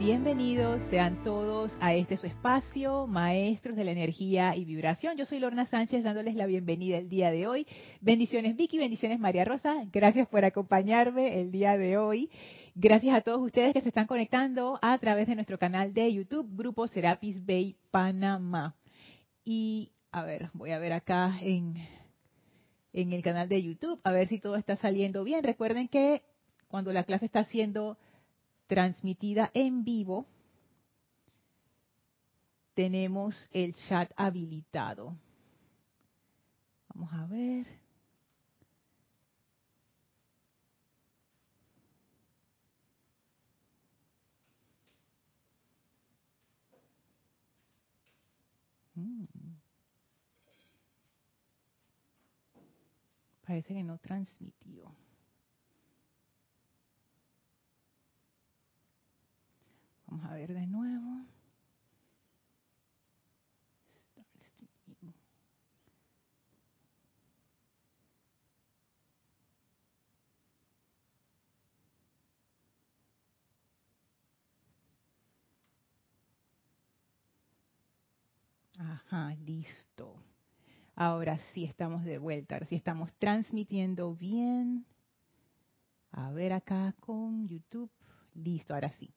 Bienvenidos sean todos a este su espacio, maestros de la energía y vibración. Yo soy Lorna Sánchez dándoles la bienvenida el día de hoy. Bendiciones Vicky, bendiciones María Rosa. Gracias por acompañarme el día de hoy. Gracias a todos ustedes que se están conectando a través de nuestro canal de YouTube, Grupo Serapis Bay Panamá. Y a ver, voy a ver acá en, en el canal de YouTube, a ver si todo está saliendo bien. Recuerden que cuando la clase está siendo transmitida en vivo, tenemos el chat habilitado. Vamos a ver. Mm. Parece que no transmitió. Vamos a ver de nuevo. Ajá, listo. Ahora sí estamos de vuelta, ahora sí estamos transmitiendo bien. A ver acá con YouTube. Listo, ahora sí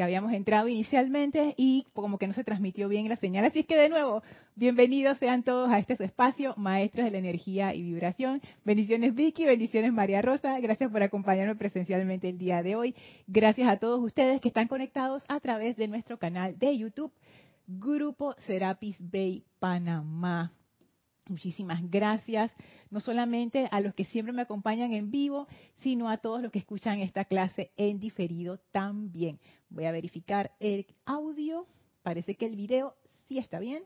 que habíamos entrado inicialmente y como que no se transmitió bien la señal. Así es que de nuevo, bienvenidos sean todos a este su espacio, maestros de la energía y vibración. Bendiciones Vicky, bendiciones María Rosa, gracias por acompañarnos presencialmente el día de hoy. Gracias a todos ustedes que están conectados a través de nuestro canal de YouTube, Grupo Serapis Bay Panamá. Muchísimas gracias, no solamente a los que siempre me acompañan en vivo, sino a todos los que escuchan esta clase en diferido también. Voy a verificar el audio. Parece que el video sí está bien.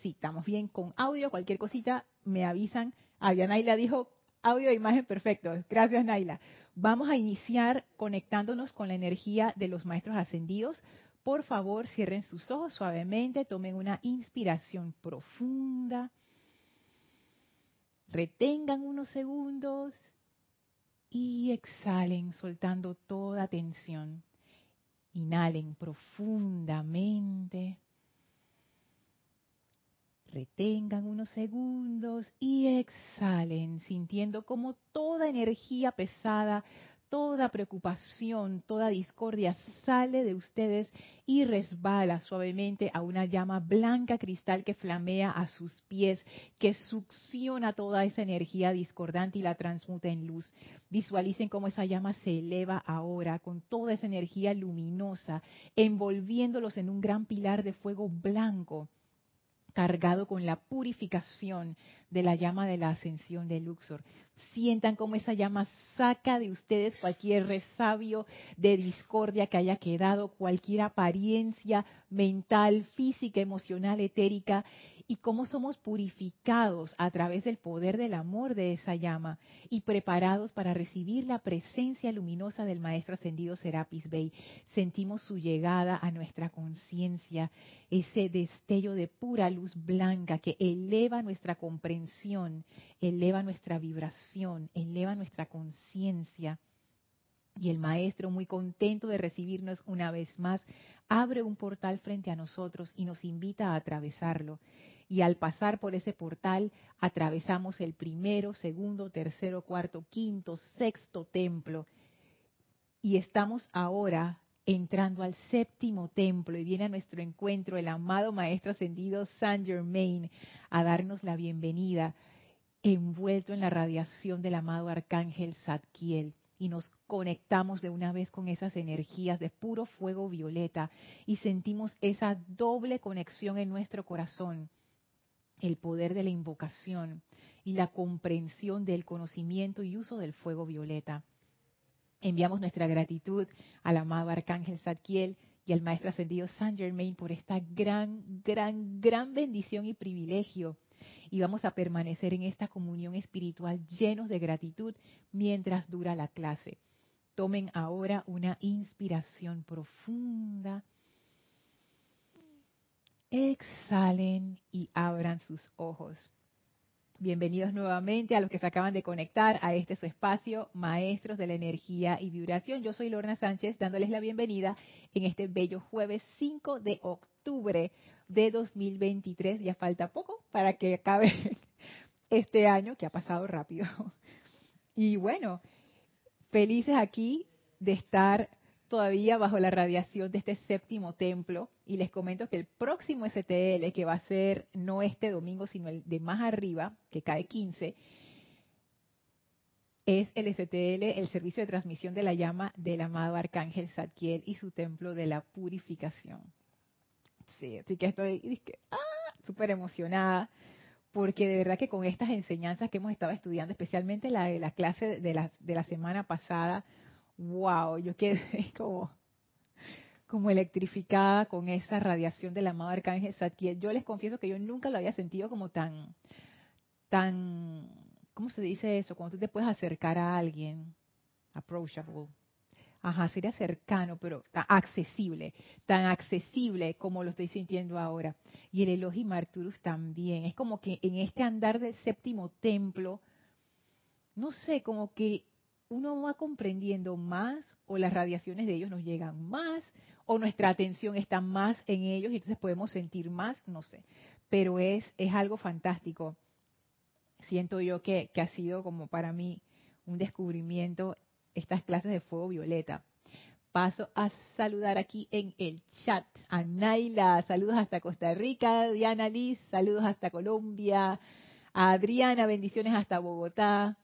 Sí, estamos bien con audio. Cualquier cosita me avisan. Ah, ya Naila dijo audio e imagen perfecto. Gracias, Naila. Vamos a iniciar conectándonos con la energía de los maestros ascendidos por favor, cierren sus ojos suavemente, tomen una inspiración profunda, retengan unos segundos y exhalen soltando toda tensión. Inhalen profundamente. Retengan unos segundos y exhalen sintiendo como toda energía pesada toda preocupación, toda discordia sale de ustedes y resbala suavemente a una llama blanca cristal que flamea a sus pies, que succiona toda esa energía discordante y la transmuta en luz. Visualicen cómo esa llama se eleva ahora con toda esa energía luminosa, envolviéndolos en un gran pilar de fuego blanco cargado con la purificación de la llama de la ascensión de Luxor. Sientan cómo esa llama saca de ustedes cualquier resabio de discordia que haya quedado, cualquier apariencia mental, física, emocional, etérica, y cómo somos purificados a través del poder del amor de esa llama y preparados para recibir la presencia luminosa del Maestro Ascendido Serapis Bey. Sentimos su llegada a nuestra conciencia, ese destello de pura luz blanca que eleva nuestra comprensión, eleva nuestra vibración, eleva nuestra conciencia. Y el Maestro, muy contento de recibirnos una vez más, abre un portal frente a nosotros y nos invita a atravesarlo. Y al pasar por ese portal atravesamos el primero, segundo, tercero, cuarto, quinto, sexto templo. Y estamos ahora entrando al séptimo templo y viene a nuestro encuentro el amado Maestro Ascendido Saint Germain a darnos la bienvenida envuelto en la radiación del amado Arcángel Zadkiel y nos conectamos de una vez con esas energías de puro fuego violeta y sentimos esa doble conexión en nuestro corazón el poder de la invocación y la comprensión del conocimiento y uso del fuego violeta. Enviamos nuestra gratitud al amado Arcángel Zadkiel y al Maestro Ascendido Saint Germain por esta gran, gran, gran bendición y privilegio. Y vamos a permanecer en esta comunión espiritual llenos de gratitud mientras dura la clase. Tomen ahora una inspiración profunda Exhalen y abran sus ojos. Bienvenidos nuevamente a los que se acaban de conectar a este su espacio, Maestros de la Energía y Vibración. Yo soy Lorna Sánchez dándoles la bienvenida en este bello jueves 5 de octubre de 2023. Ya falta poco para que acabe este año que ha pasado rápido. Y bueno, felices aquí de estar todavía bajo la radiación de este séptimo templo y les comento que el próximo STL, que va a ser no este domingo, sino el de más arriba, que cae 15, es el STL, el servicio de transmisión de la llama del amado Arcángel Zadkiel y su templo de la purificación. Sí, así que estoy ah, súper emocionada porque de verdad que con estas enseñanzas que hemos estado estudiando, especialmente la de la clase de la, de la semana pasada, wow, yo quedé como, como electrificada con esa radiación del amado Arcángel Zadkiel. Yo les confieso que yo nunca lo había sentido como tan, tan, ¿cómo se dice eso? Cuando tú te puedes acercar a alguien, approachable. Ajá, sería cercano, pero accesible, tan accesible como lo estoy sintiendo ahora. Y el Elohim Arturus también. Es como que en este andar del séptimo templo, no sé, como que uno va comprendiendo más o las radiaciones de ellos nos llegan más o nuestra atención está más en ellos y entonces podemos sentir más, no sé. Pero es, es algo fantástico. Siento yo que, que ha sido como para mí un descubrimiento estas clases de fuego violeta. Paso a saludar aquí en el chat a Naila, saludos hasta Costa Rica, Diana Liz, saludos hasta Colombia, a Adriana, bendiciones hasta Bogotá,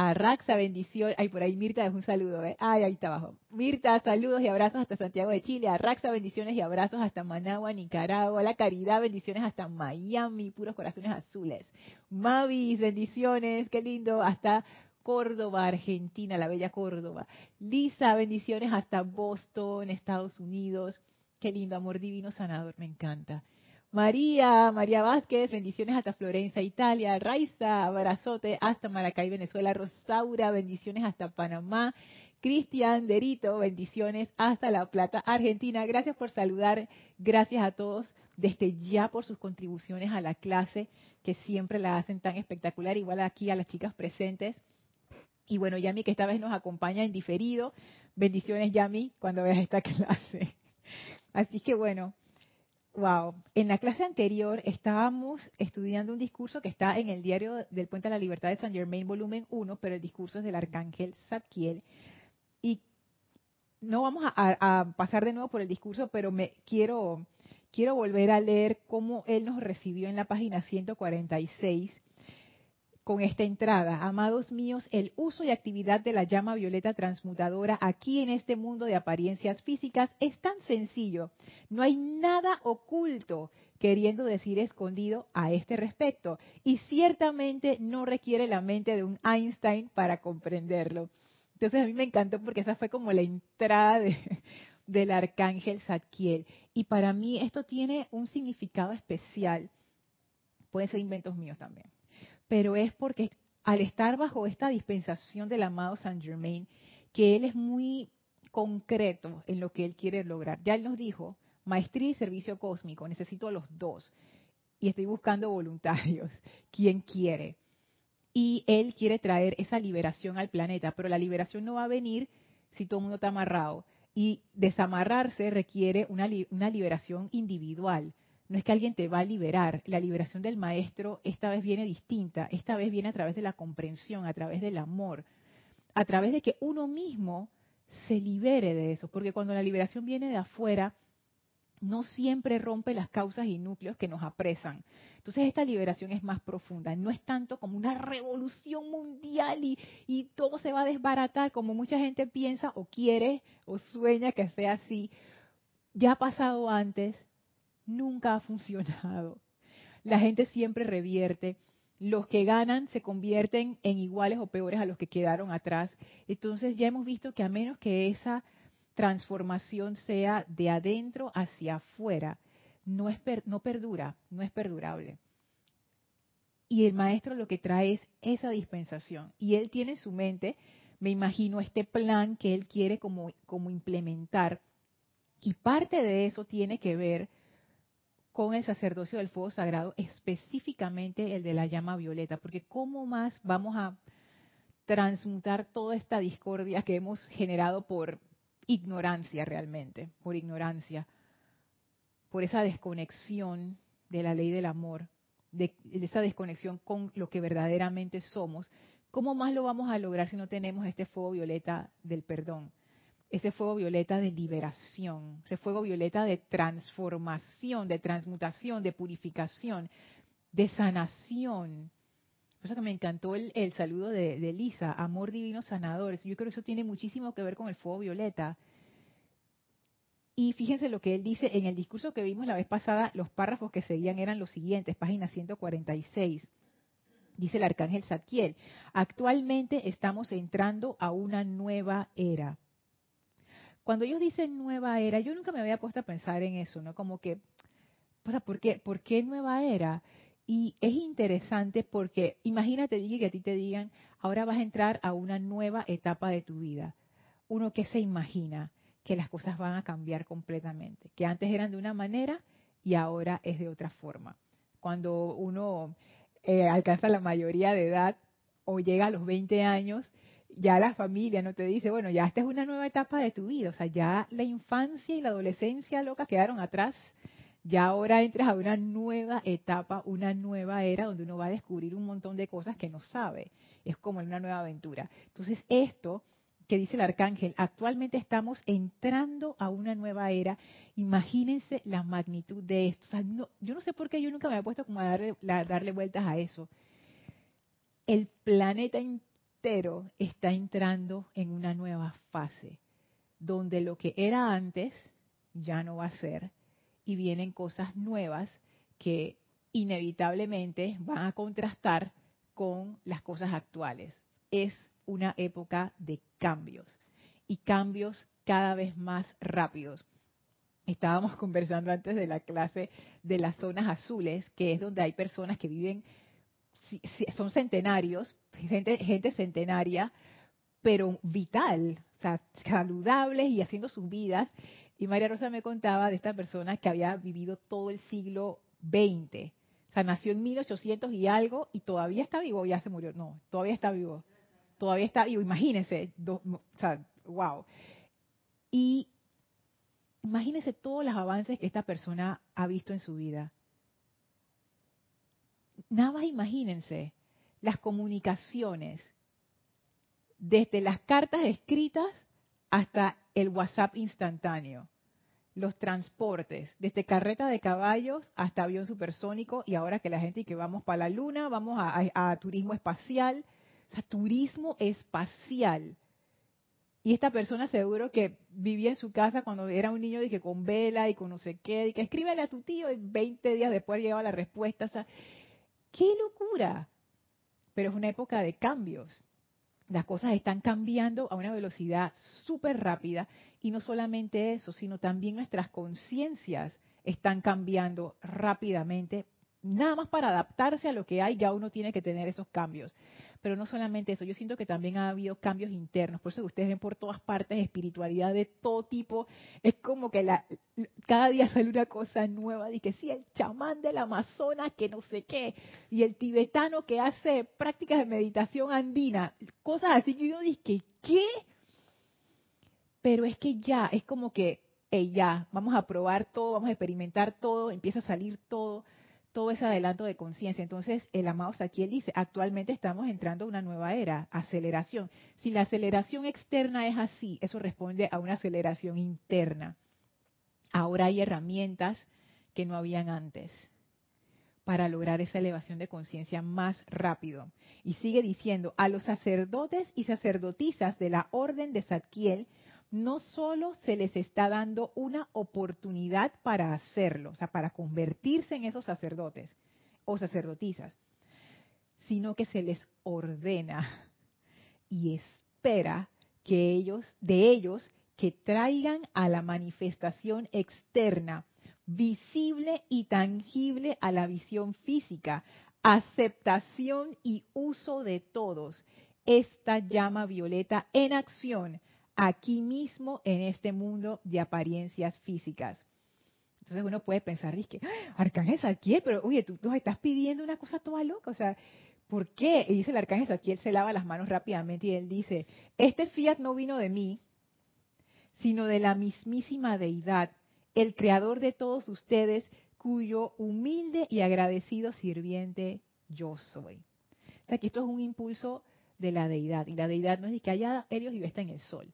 a Raxa, bendición. Ay, por ahí Mirta es un saludo, ¿eh? Ay, ahí está abajo. Mirta, saludos y abrazos hasta Santiago de Chile. A Raxa, bendiciones y abrazos hasta Managua, Nicaragua. La Caridad, bendiciones hasta Miami, puros corazones azules. Mavis, bendiciones, qué lindo, hasta Córdoba, Argentina, la bella Córdoba. Lisa, bendiciones hasta Boston, Estados Unidos. Qué lindo, amor divino sanador, me encanta. María, María Vázquez, bendiciones hasta Florencia, Italia. Raiza, abrazote hasta Maracay, Venezuela. Rosaura, bendiciones hasta Panamá. Cristian Derito, bendiciones hasta La Plata, Argentina. Gracias por saludar. Gracias a todos desde ya por sus contribuciones a la clase, que siempre la hacen tan espectacular. Igual aquí a las chicas presentes. Y bueno, Yami, que esta vez nos acompaña en diferido. Bendiciones, Yami, cuando veas esta clase. Así que bueno, Wow. En la clase anterior estábamos estudiando un discurso que está en el diario del Puente de la Libertad de San Germain, volumen 1, pero el discurso es del arcángel Zadkiel. Y no vamos a, a, pasar de nuevo por el discurso, pero me quiero, quiero volver a leer cómo él nos recibió en la página 146 con esta entrada. Amados míos, el uso y actividad de la llama violeta transmutadora aquí en este mundo de apariencias físicas es tan sencillo. No hay nada oculto queriendo decir escondido a este respecto. Y ciertamente no requiere la mente de un Einstein para comprenderlo. Entonces a mí me encantó porque esa fue como la entrada del arcángel Zadkiel. Y para mí esto tiene un significado especial. Pueden ser inventos míos también pero es porque al estar bajo esta dispensación del amado Saint Germain, que él es muy concreto en lo que él quiere lograr. Ya él nos dijo, maestría y servicio cósmico, necesito los dos. Y estoy buscando voluntarios. ¿Quién quiere? Y él quiere traer esa liberación al planeta, pero la liberación no va a venir si todo el mundo está amarrado. Y desamarrarse requiere una, una liberación individual no es que alguien te va a liberar. La liberación del maestro esta vez viene distinta. Esta vez viene a través de la comprensión, a través del amor, a través de que uno mismo se libere de eso. Porque cuando la liberación viene de afuera, no siempre rompe las causas y núcleos que nos apresan. Entonces esta liberación es más profunda, no es tanto como una revolución mundial y, todo se va a desbaratar como mucha gente piensa o quiere o sueña que sea así. Ya ha pasado antes, nunca ha funcionado. La gente siempre revierte. Los que ganan se convierten en iguales o peores a los que quedaron atrás. Entonces ya hemos visto que a menos que esa transformación sea de adentro hacia afuera, no, es no perdura, no es perdurable. Y el maestro lo que trae es esa dispensación. Y él tiene en su mente, me imagino, este plan que él quiere como, como implementar. Y parte de eso tiene que ver con el sacerdocio del fuego sagrado, específicamente el de la llama violeta, porque ¿cómo más vamos a transmutar toda esta discordia que hemos generado por ignorancia realmente, por ignorancia, por esa desconexión de la ley del amor, de, esa desconexión con lo que verdaderamente somos? ¿Cómo más lo vamos a lograr si no tenemos este fuego violeta del perdón? Ese fuego violeta de liberación, ese fuego violeta de transformación, de transmutación, de purificación, de sanación. Por eso que me encantó el, saludo de, de, Lisa, amor divino sanador. Yo creo que eso tiene muchísimo que ver con el fuego violeta. Y fíjense lo que él dice en el discurso que vimos la vez pasada, los párrafos que seguían eran los siguientes, página 146. Dice el arcángel Zadkiel, actualmente estamos entrando a una nueva era cuando ellos dicen nueva era, yo nunca me había puesto a pensar en eso, ¿no? Como que, o sea, ¿por qué, ¿por qué nueva era? Y es interesante porque imagínate, que a ti te digan, ahora vas a entrar a una nueva etapa de tu vida. Uno que se imagina que las cosas van a cambiar completamente, que antes eran de una manera y ahora es de otra forma. Cuando uno eh, alcanza la mayoría de edad o llega a los 20 años, ya la familia no te dice, bueno, ya esta es una nueva etapa de tu vida, o sea, ya la infancia y la adolescencia loca quedaron atrás, ya ahora entras a una nueva etapa, una nueva era donde uno va a descubrir un montón de cosas que no sabe, es como una nueva aventura. Entonces, esto que dice el arcángel, actualmente estamos entrando a una nueva era, imagínense la magnitud de esto. O sea, yo no sé por qué yo nunca me he puesto como a darle, darle vueltas a eso. El planeta pero está entrando en una nueva fase, donde lo que era antes ya no va a ser y vienen cosas nuevas que inevitablemente van a contrastar con las cosas actuales. Es una época de cambios y cambios cada vez más rápidos. Estábamos conversando antes de la clase de las zonas azules, que es donde hay personas que viven son centenarios, gente, gente centenaria, pero vital, saludables y haciendo sus vidas. Y María Rosa me contaba de esta persona que había vivido todo el siglo XX. O sea, nació en 1800 y algo y todavía está vivo, ya se murió. No, todavía está vivo. Todavía está vivo, imagínense. wow. Y imagínense todos los avances que esta persona ha visto en su vida nada más imagínense las comunicaciones, desde las cartas escritas hasta el WhatsApp instantáneo, los transportes, desde carreta de caballos hasta avión supersónico y ahora que la gente que vamos para la luna, vamos a, turismo espacial, o sea, turismo espacial. Y esta persona seguro que vivía en su casa cuando era un niño, dije, con vela y con no sé qué, y que escríbele a tu tío y 20 días después llegaba la respuesta. O sea, ¡Qué locura! Pero es una época de cambios. Las cosas están cambiando a una velocidad súper rápida y no solamente eso, sino también nuestras conciencias están cambiando rápidamente. Nada más para adaptarse a lo que hay, ya uno tiene que tener esos cambios. Pero no solamente eso, yo siento que también ha habido cambios internos, por eso ustedes ven por todas partes espiritualidad de todo tipo, es como que la, cada día sale una cosa nueva, y que sí, el chamán del Amazonas que no sé qué, y el tibetano que hace prácticas de meditación andina, cosas así que yo dije, ¿qué? Pero es que ya, es como que, hey, ya, vamos a probar todo, vamos a experimentar todo, empieza a salir todo todo ese adelanto de conciencia. Entonces, el amado él dice, actualmente estamos entrando a una nueva era, aceleración. Si la aceleración externa es así, eso responde a una aceleración interna. Ahora hay herramientas que no habían antes para lograr esa elevación de conciencia más rápido. Y sigue diciendo, a los sacerdotes y sacerdotisas de la orden de Zadkiel no solo se les está dando una oportunidad para hacerlo, o sea, para convertirse en esos sacerdotes o sacerdotisas, sino que se les ordena y espera que ellos, de ellos, que traigan a la manifestación externa, visible y tangible a la visión física, aceptación y uso de todos, esta llama violeta en acción aquí mismo en este mundo de apariencias físicas. Entonces uno puede pensar, es que, ¡Ah! Arcángel Zadkiel, pero oye, tú nos estás pidiendo una cosa toda loca, o sea, ¿por qué? Y dice el Arcángel Zadkiel, se lava las manos rápidamente y él dice, este fiat no vino de mí, sino de la mismísima deidad, el creador de todos ustedes, cuyo humilde y agradecido sirviente yo soy. O sea que esto es un impulso de la deidad. Y la deidad no es de que haya Helios y está en el sol.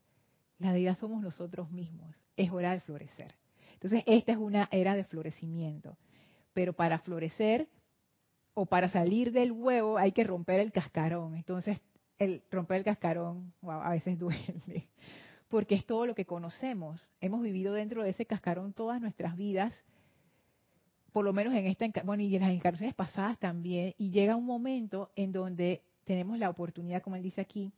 La deidad somos nosotros mismos. Es hora de florecer. Entonces, esta es una era de florecimiento. Pero para florecer o para salir del huevo hay que romper el cascarón. Entonces, el romper el cascarón a veces duele. Porque es todo lo que conocemos. Hemos vivido dentro de ese cascarón todas nuestras vidas por lo menos en esta, bueno, y en las encarnaciones pasadas también, y llega un momento en donde tenemos la oportunidad, como él dice aquí,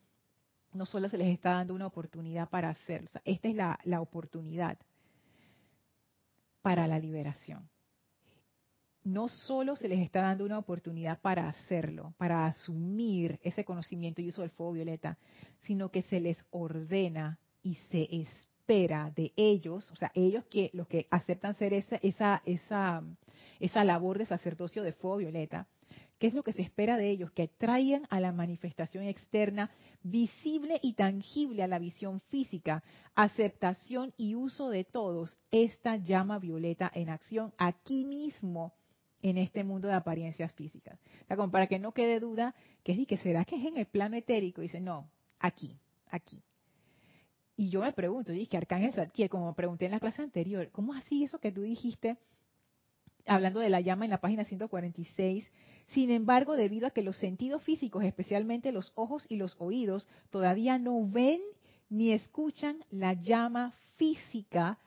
no solo se les está dando una oportunidad para hacerlo, esta es la, la oportunidad para la liberación. No solo se les está dando una oportunidad para hacerlo, para asumir ese conocimiento y uso del fuego violeta, sino que se les ordena y se espera de ellos, o sea, ellos que los que aceptan ser esa esa esa esa labor de sacerdocio de fuego violeta, ¿qué es lo que se espera de ellos? Que traigan a la manifestación externa visible y tangible a la visión física, aceptación y uso de todos esta llama violeta en acción aquí mismo en este mundo de apariencias físicas. Como para que no quede duda, que es que será que es en el plano etérico. Dice, no, aquí, aquí. Y yo me pregunto, y que Arcángel Zadkiel, como pregunté en la clase anterior, ¿cómo así eso que tú dijiste? hablando de la llama en la página 146. Sin embargo, debido a que los sentidos físicos, especialmente los ojos y los oídos, todavía no ven ni escuchan la llama física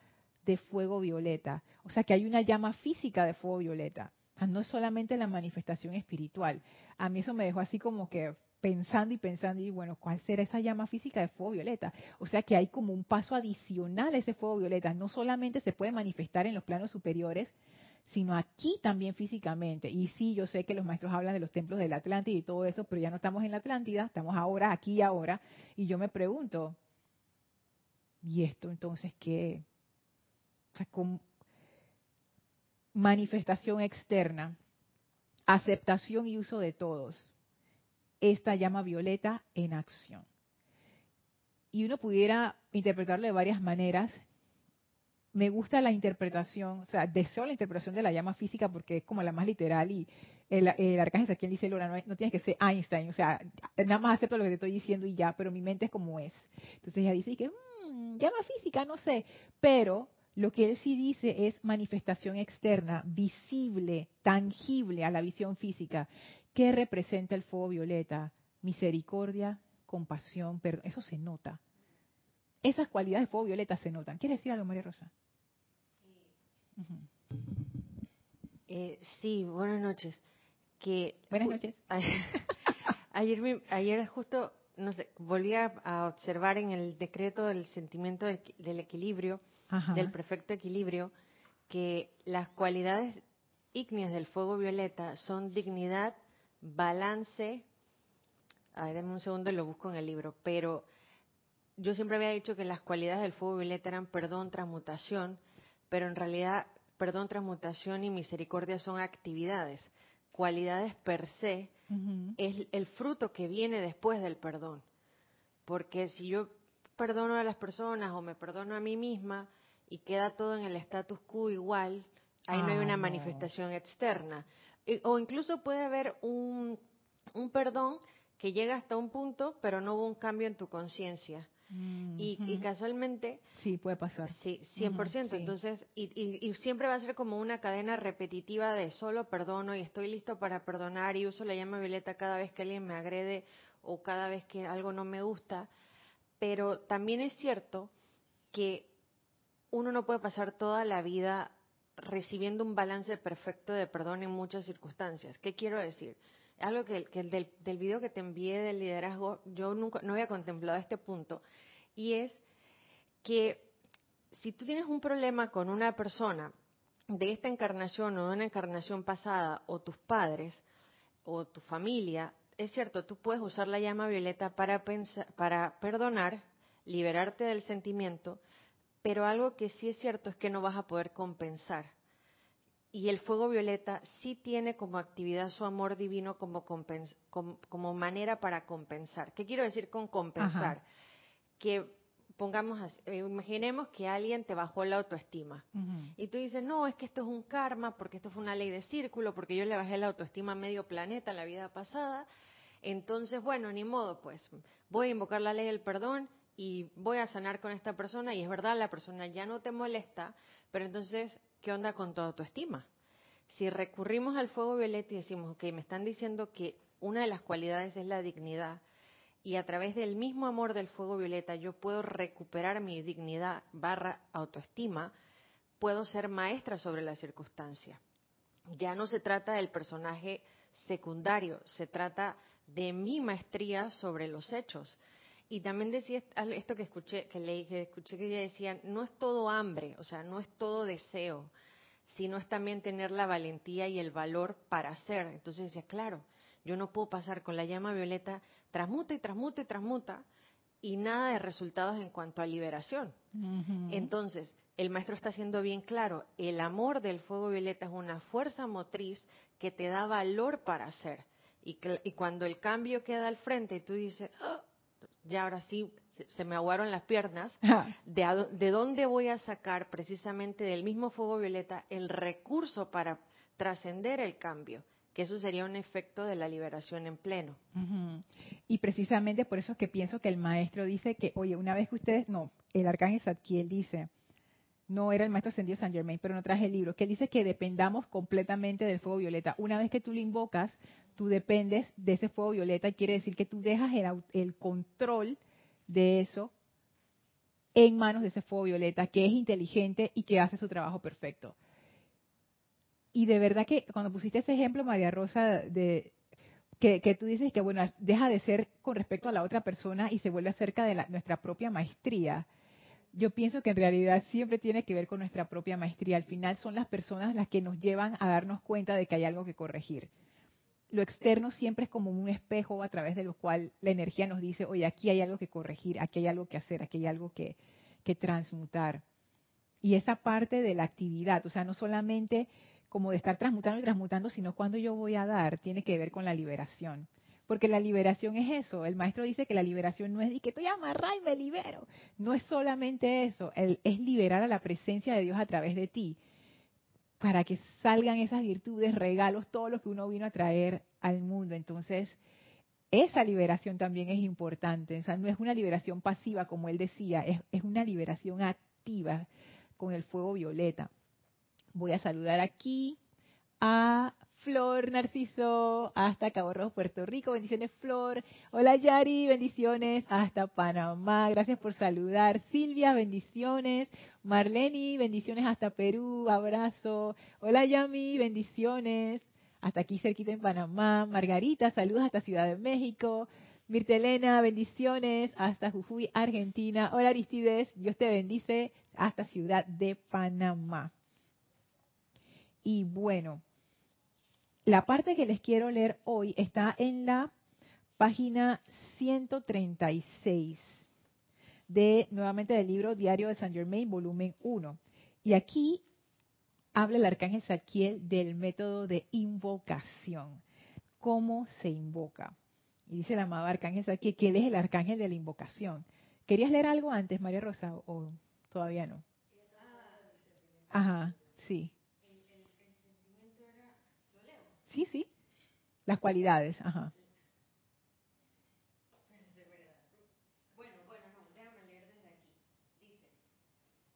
de fuego violeta. O sea que hay una llama física de fuego violeta. no es solamente la manifestación espiritual. A mí eso me dejó así como que pensando y pensando, y bueno, ¿cuál será esa llama física de fuego violeta? O sea que hay como un paso adicional a ese fuego violeta. No solamente se puede manifestar en los planos superiores, sino aquí también físicamente. Y sí, yo sé que los maestros hablan de los templos de la Atlántida y todo eso, pero ya no estamos en la Atlántida, estamos ahora, aquí y ahora. Y yo me pregunto, ¿y esto entonces qué? O sea, con manifestación externa, aceptación y uso de todos. Esta llama violeta en acción. Y uno pudiera interpretarlo de varias maneras me gusta la interpretación, o sea, deseo la interpretación de la llama física porque es como la más literal y el, el arcángel quien dice, Laura, no, no, tienes que ser Einstein, o sea, nada más acepto lo que te estoy diciendo y ya, pero mi mente es como es. Entonces ella dice que, mmm, llama física, no sé, pero lo que él sí dice es manifestación externa, visible, tangible a la visión física. ¿Qué representa el fuego violeta? Misericordia, compasión, perdón, eso se nota esas cualidades de fuego violeta se notan. ¿Quieres decir algo, María Rosa? Eh, sí, buenas noches. Que buenas noches. Ayer, ayer justo, no sé, volví a, observar en el decreto del sentimiento del, equilibrio, del perfecto equilibrio, que las cualidades ígneas del fuego violeta son dignidad, balance. A ver, un segundo y lo busco en el libro, pero yo siempre había dicho que las cualidades del fuego violeta eran perdón, transmutación, pero en realidad perdón, transmutación y misericordia son actividades. Cualidades per se es el fruto que viene después del perdón. Porque si yo perdono a las personas o me perdono a mí misma y queda todo en el status quo igual, ahí no hay una manifestación externa. O incluso puede haber un, un perdón que llega hasta un punto, pero no hubo un cambio en tu conciencia y, casualmente... Sí, puede pasar. Sí, 100%. Entonces, y, y, siempre va a ser como una cadena repetitiva de solo perdono y estoy listo para perdonar y uso la llama violeta cada vez que alguien me agrede o cada vez que algo no me gusta. Pero también es cierto que uno no puede pasar toda la vida recibiendo un balance perfecto de perdón en muchas circunstancias. ¿Qué quiero decir? Algo que, del, del, video que te envié del liderazgo, yo nunca no había contemplado este punto, y es que si tú tienes un problema con una persona de esta encarnación o de una encarnación pasada, o tus padres, o tu familia, es cierto, tú puedes usar la llama violeta para, para perdonar, liberarte del sentimiento, pero algo que sí es cierto es que no vas a poder compensar y el fuego violeta sí tiene como actividad su amor divino como, como, manera para compensar. ¿Qué quiero decir con compensar? Que pongamos así, eh, imaginemos que alguien te bajó la autoestima y tú dices, no, es que esto es un karma, porque esto fue una ley de círculo, porque yo le bajé la autoestima a medio planeta en la vida pasada. Entonces, bueno, ni modo, pues voy a invocar la ley del perdón y voy a sanar con esta persona y es verdad, la persona ya no te molesta, pero entonces, ¿qué onda con tu autoestima? Si recurrimos al fuego violeta y decimos, ok, me están diciendo que una de las cualidades es la dignidad y a través del mismo amor del fuego violeta yo puedo recuperar mi dignidad barra autoestima, puedo ser maestra sobre la circunstancia. Ya no se trata del personaje secundario, se trata de mi maestría sobre los hechos. Y también decía esto que escuché, que leí, que escuché que ella decía, no es todo hambre, o sea, no es todo deseo, sino es también tener la valentía y el valor para hacer. Entonces decía, claro, yo no puedo pasar con la llama violeta, transmuta y transmuta y transmuta, y nada de resultados en cuanto a liberación. Entonces, el maestro está haciendo bien claro, el amor del fuego violeta es una fuerza motriz que te da valor para hacer. Y, y cuando el cambio queda al frente y tú dices, ¡Ah! Ya ahora sí se me aguaron las piernas, de, de dónde voy a sacar precisamente del mismo fuego violeta el recurso para trascender el cambio, que eso sería un efecto de la liberación en pleno. Y precisamente por eso es que pienso que el maestro dice que, oye, una vez que ustedes, no, el arcángel Zadkiel dice, no era el maestro ascendido San Germain, pero no traje el libro, que él dice que dependamos completamente del fuego violeta. Una vez que tú lo invocas, tú dependes de ese fuego violeta y quiere decir que tú dejas el, control de eso en manos de ese fuego violeta, que es inteligente y que hace su trabajo perfecto. Y de verdad que cuando pusiste ese ejemplo, María Rosa, de que, tú dices que, bueno, deja de ser con respecto a la otra persona y se vuelve acerca de nuestra propia maestría yo pienso que en realidad siempre tiene que ver con nuestra propia maestría. Al final son las personas las que nos llevan a darnos cuenta de que hay algo que corregir. Lo externo siempre es como un espejo a través de lo cual la energía nos dice, oye, aquí hay algo que corregir, aquí hay algo que hacer, aquí hay algo que, transmutar. Y esa parte de la actividad, o sea, no solamente como de estar transmutando y transmutando, sino cuando yo voy a dar, tiene que ver con la liberación. Porque la liberación es eso. El maestro dice que la liberación no es de que estoy amarrado y me libero. No es solamente eso. es liberar a la presencia de Dios a través de ti. Para que salgan esas virtudes, regalos, todo lo que uno vino a traer al mundo. Entonces, esa liberación también es importante. O sea, no es una liberación pasiva, como él decía, es, es una liberación activa con el fuego violeta. Voy a saludar aquí a Flor Narciso, hasta Cabo Rojo, Puerto Rico. Bendiciones, Flor. Hola, Yari. Bendiciones hasta Panamá. Gracias por saludar. Silvia, bendiciones. Marleni, bendiciones hasta Perú. Abrazo. Hola, Yami. Bendiciones. Hasta aquí cerquita en Panamá. Margarita, saludos hasta Ciudad de México. Mirtelena, bendiciones hasta Jujuy, Argentina. Hola Aristides, Dios te bendice hasta Ciudad de Panamá. Y bueno, la parte que les quiero leer hoy está en la página 136 de nuevamente del libro Diario de Saint Germain, volumen 1. Y aquí habla el arcángel Saquiel del método de invocación. ¿Cómo se invoca? Y dice el amado arcángel Saquiel que él es el arcángel de la invocación. ¿Querías leer algo antes, María Rosa, o todavía no? Ajá, sí. Sí, sí. Las cualidades, ajá. Bueno, bueno, no, déjame leer desde aquí. Dice,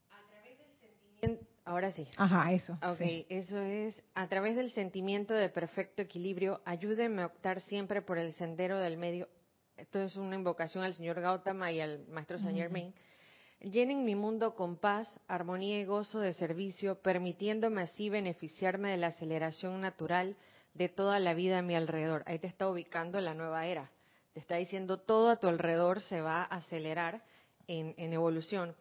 a través del sentimiento... Ahora sí. Ajá, eso. Ok, eso es, a través del sentimiento de perfecto equilibrio, ayúdenme a optar siempre por el sendero del medio. Esto es una invocación al señor Gautama y al maestro Saint Germain. Llenen mi mundo con paz, armonía y gozo de servicio, permitiéndome así beneficiarme de la aceleración natural de toda la vida a mi alrededor. Ahí te está ubicando la nueva era. Te está diciendo todo a tu alrededor se va a acelerar en, evolución.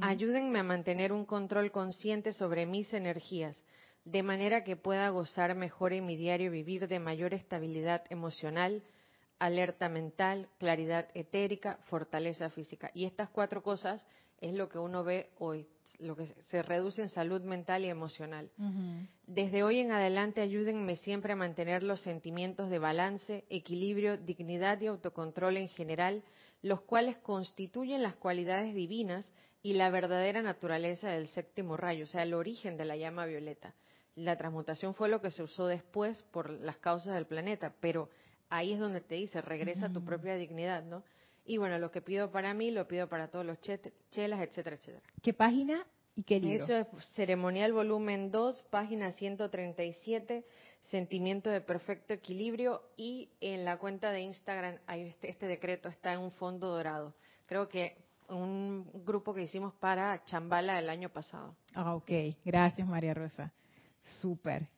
Ayúdenme a mantener un control consciente sobre mis energías, de manera que pueda gozar mejor en mi diario vivir de mayor estabilidad emocional, alerta mental, claridad etérica, fortaleza física. Y estas cuatro cosas es lo que uno ve hoy, lo que se reduce en salud mental y emocional. Desde hoy en adelante ayúdenme siempre a mantener los sentimientos de balance, equilibrio, dignidad y autocontrol en general, los cuales constituyen las cualidades divinas y la verdadera naturaleza del séptimo rayo, o sea, el origen de la llama violeta. La transmutación fue lo que se usó después por las causas del planeta, pero ahí es donde te dice, regresa a tu propia dignidad, ¿no? Y bueno, lo que pido para mí, lo pido para todos los chelas, etcétera, etcétera. ¿Qué página y qué libro? Eso es Ceremonial Volumen 2, página 137, Sentimiento de Perfecto Equilibrio. Y en la cuenta de Instagram, este, este decreto está en un fondo dorado. Creo que un grupo que hicimos para Chambala el año pasado. Ah, ok. Gracias, María Rosa. Súper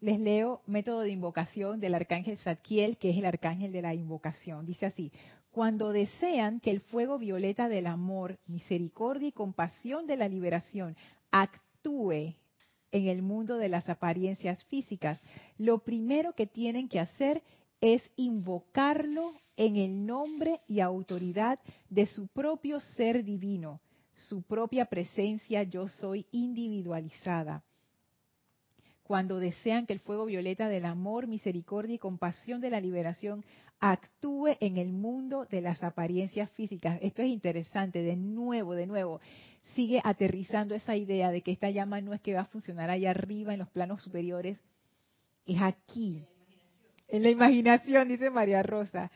les leo método de invocación del arcángel Zadkiel, que es el arcángel de la invocación. Dice así, cuando desean que el fuego violeta del amor, misericordia y compasión de la liberación actúe en el mundo de las apariencias físicas, lo primero que tienen que hacer es invocarlo en el nombre y autoridad de su propio ser divino, su propia presencia yo soy individualizada cuando desean que el fuego violeta del amor, misericordia y compasión de la liberación actúe en el mundo de las apariencias físicas. Esto es interesante, de nuevo, de nuevo, sigue aterrizando esa idea de que esta llama no es que va a funcionar allá arriba en los planos superiores, es aquí, en la imaginación, dice María Rosa.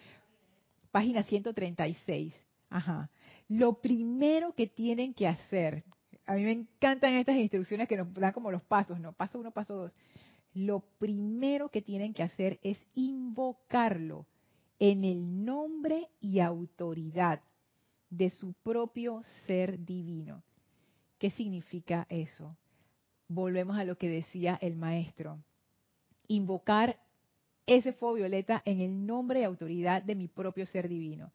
Página 136. Ajá. Lo primero que tienen que hacer, a mí me encantan estas instrucciones que nos dan como los pasos, ¿no? Paso uno, paso dos. Lo primero que tienen que hacer es invocarlo en el nombre y autoridad de su propio ser divino. ¿Qué significa eso? Volvemos a lo que decía el maestro. Invocar ese fuego violeta en el nombre y autoridad de mi propio ser divino.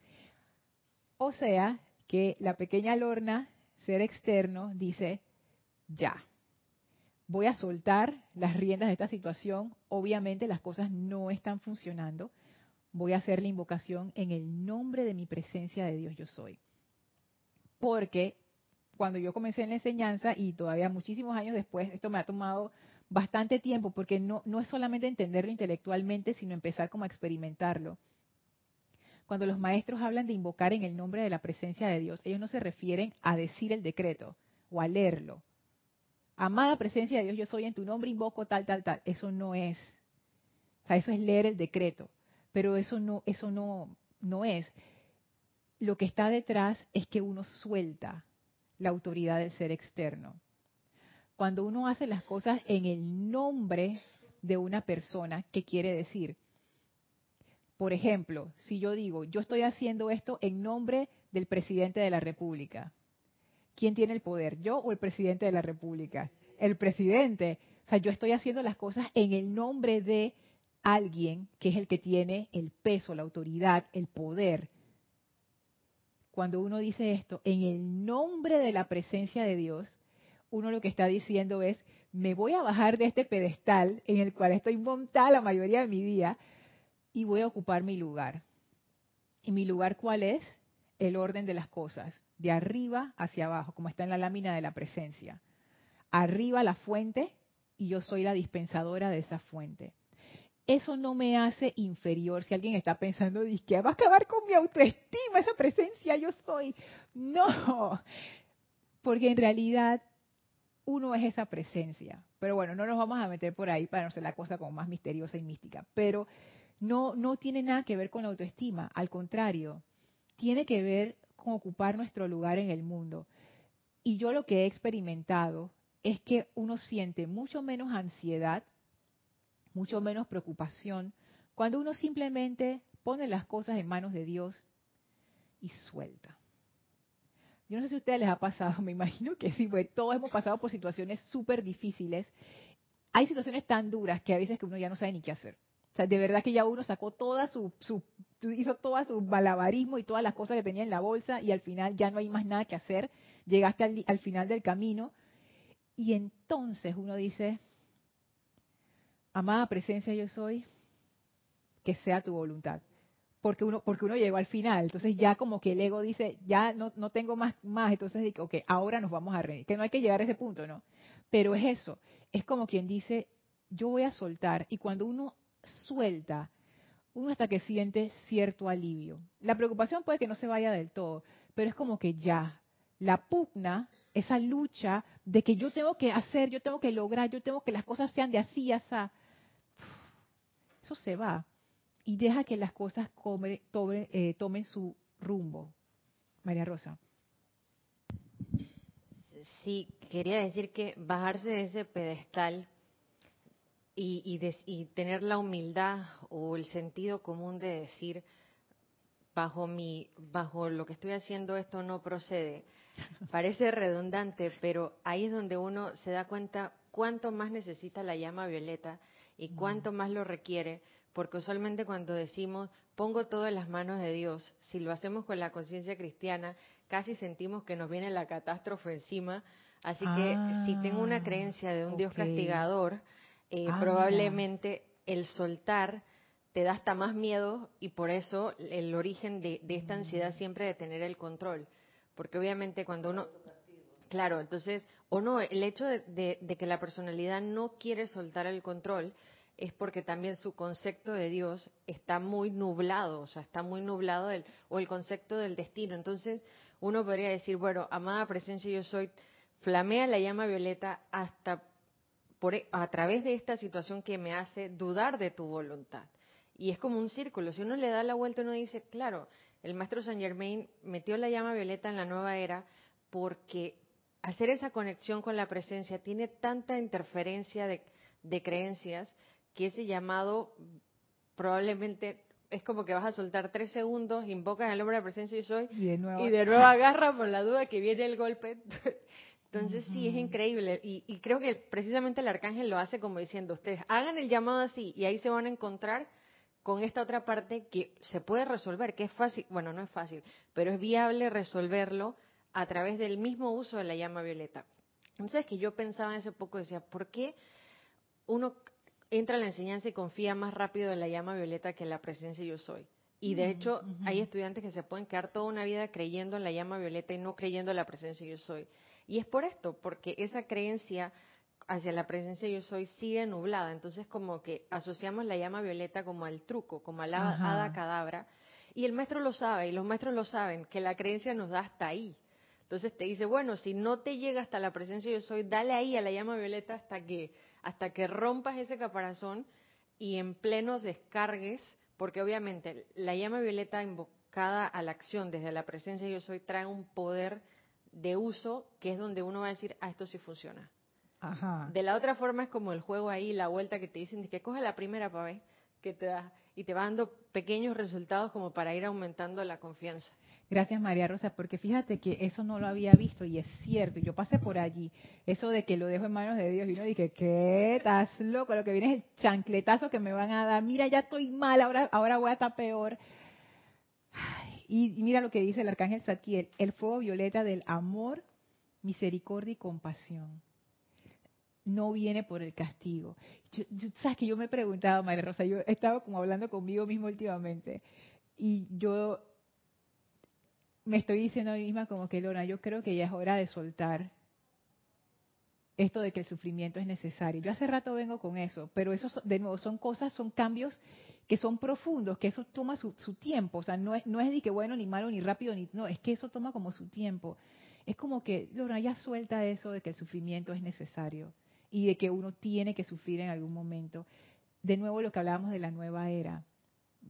O sea, que la pequeña Lorna ser externo, dice, ya, voy a soltar las riendas de esta situación, obviamente las cosas no están funcionando, voy a hacer la invocación en el nombre de mi presencia de Dios yo soy. Porque cuando yo comencé en la enseñanza y todavía muchísimos años después, esto me ha tomado bastante tiempo porque no, no es solamente entenderlo intelectualmente, sino empezar como a experimentarlo cuando los maestros hablan de invocar en el nombre de la presencia de Dios, ellos no se refieren a decir el decreto o a leerlo. Amada presencia de Dios, yo soy en tu nombre, invoco tal, tal, tal. Eso no es. O sea, eso es leer el decreto. Pero eso no, eso no, no es. Lo que está detrás es que uno suelta la autoridad del ser externo. Cuando uno hace las cosas en el nombre de una persona, ¿qué quiere decir? Por ejemplo, si yo digo, yo estoy haciendo esto en nombre del presidente de la República, ¿quién tiene el poder? ¿Yo o el presidente de la República? El presidente. O sea, yo estoy haciendo las cosas en el nombre de alguien que es el que tiene el peso, la autoridad, el poder. Cuando uno dice esto, en el nombre de la presencia de Dios, uno lo que está diciendo es, me voy a bajar de este pedestal en el cual estoy montada la mayoría de mi día, y voy a ocupar mi lugar. ¿Y mi lugar cuál es? El orden de las cosas, de arriba hacia abajo, como está en la lámina de la presencia. Arriba la fuente y yo soy la dispensadora de esa fuente. Eso no me hace inferior. Si alguien está pensando, que va a acabar con mi autoestima, esa presencia yo soy. No, porque en realidad uno es esa presencia. Pero bueno, no nos vamos a meter por ahí para no ser la cosa como más misteriosa y mística. Pero no, no tiene nada que ver con la autoestima, al contrario, tiene que ver con ocupar nuestro lugar en el mundo. Y yo lo que he experimentado es que uno siente mucho menos ansiedad, mucho menos preocupación, cuando uno simplemente pone las cosas en manos de Dios y suelta. Yo no sé si a ustedes les ha pasado, me imagino que sí, porque todos hemos pasado por situaciones súper difíciles. Hay situaciones tan duras que a veces que uno ya no sabe ni qué hacer. O sea, de verdad que ya uno sacó toda su, su hizo toda su malabarismo y todas las cosas que tenía en la bolsa y al final ya no hay más nada que hacer. Llegaste al, al final del camino y entonces uno dice, amada presencia yo soy, que sea tu voluntad. porque uno, porque uno llegó al final. Entonces ya como que el ego dice, ya no, no tengo más, más, entonces digo, ok, ahora nos vamos a reír. Que no hay que llegar a ese punto, ¿no? Pero es eso, es como quien dice, yo voy a soltar. Y cuando uno suelta, uno hasta que siente cierto alivio. La preocupación puede que no se vaya del todo, pero es como que ya, la pugna, esa lucha de que yo tengo que hacer, yo tengo que lograr, yo tengo que las cosas sean de así y así, eso se va y deja que las cosas eh, tomen su rumbo. María Rosa. Sí, quería decir que bajarse de ese pedestal y, y, tener la humildad o el sentido común de decir, bajo mi, bajo lo que estoy haciendo esto no procede. Parece redundante, pero ahí es donde uno se da cuenta cuánto más necesita la llama violeta y cuánto más lo requiere porque usualmente cuando decimos pongo todo en las manos de Dios, si lo hacemos con la conciencia cristiana, casi sentimos que nos viene la catástrofe encima. Así que si tengo una ah, creencia de un Dios castigador, eh, ah, probablemente el soltar te da hasta más miedo y por eso el origen de, esta ansiedad mm. siempre de tener el control. Porque obviamente cuando uno... Claro, entonces, o no, el hecho de que la personalidad no quiere soltar el control es porque también su concepto de Dios está muy nublado, o sea, está muy nublado el, o el concepto del destino. Entonces, uno podría decir, bueno, amada presencia, yo soy, flamea la llama violeta hasta por, e, a través de esta situación que me hace dudar de tu voluntad. Y es como un círculo. Si uno le da la vuelta, uno dice, claro, el maestro Saint Germain metió la llama violeta en la nueva era porque hacer esa conexión con la presencia tiene tanta interferencia de, de creencias que ese llamado probablemente es como que vas a soltar tres segundos, invocas el nombre de la presencia y soy, y de nuevo, y de nuevo agarra por la duda que viene el golpe. Entonces sí, es increíble. Y, y, creo que precisamente el arcángel lo hace como diciendo, ustedes hagan el llamado así y ahí se van a encontrar con esta otra parte que se puede resolver, que es fácil, bueno, no es fácil, pero es viable resolverlo a través del mismo uso de la llama violeta. Entonces que yo pensaba en ese poco, decía, ¿por qué uno entra a la enseñanza y confía más rápido en la llama violeta que en la presencia yo soy. Y de hecho, hay estudiantes que se pueden quedar toda una vida creyendo en la llama violeta y no creyendo en la presencia yo soy. Y es por esto, porque esa creencia hacia la presencia yo soy sigue nublada. Entonces, como que asociamos la llama violeta como al truco, como a la hada cadabra. Y el maestro lo sabe, y los maestros lo saben, que la creencia nos da hasta ahí. Entonces te dice, bueno, si no te llega hasta la presencia yo soy, dale ahí a la llama violeta hasta que hasta que rompas ese caparazón y en pleno descargues, porque obviamente la llama violeta invocada a la acción desde la presencia yo soy trae un poder de uso que es donde uno va a decir, ah, esto sí funciona. Ajá. De la otra forma es como el juego ahí, la vuelta que te dicen, que coge la primera para ver que te da y te va dando pequeños resultados como para ir aumentando la confianza. Gracias María Rosa, porque fíjate que eso no lo había visto y es cierto, yo pasé por allí, eso de que lo dejo en manos de Dios y uno dije, ¿qué? ¿Estás loco? Lo que viene es el chancletazo que me van a dar, mira, ya estoy mal, ahora, ahora voy a estar peor. Y, mira lo que dice el arcángel Satiel, el fuego violeta del amor, misericordia y compasión no viene por el castigo. Sabes que yo me he preguntado, María Rosa, yo he estado como hablando conmigo mismo últimamente y yo me estoy diciendo a mí misma como que, Lorna, yo creo que ya es hora de soltar esto de que el sufrimiento es necesario. Yo hace rato vengo con eso, pero eso, de nuevo, son cosas, son cambios que son profundos, que eso toma su, tiempo. O sea, no es, no es ni que bueno, ni malo, ni rápido, ni no, es que eso toma como su tiempo. Es como que, Lorna, ya suelta eso de que el sufrimiento es necesario y de que uno tiene que sufrir en algún momento. De nuevo, lo que hablábamos de la nueva era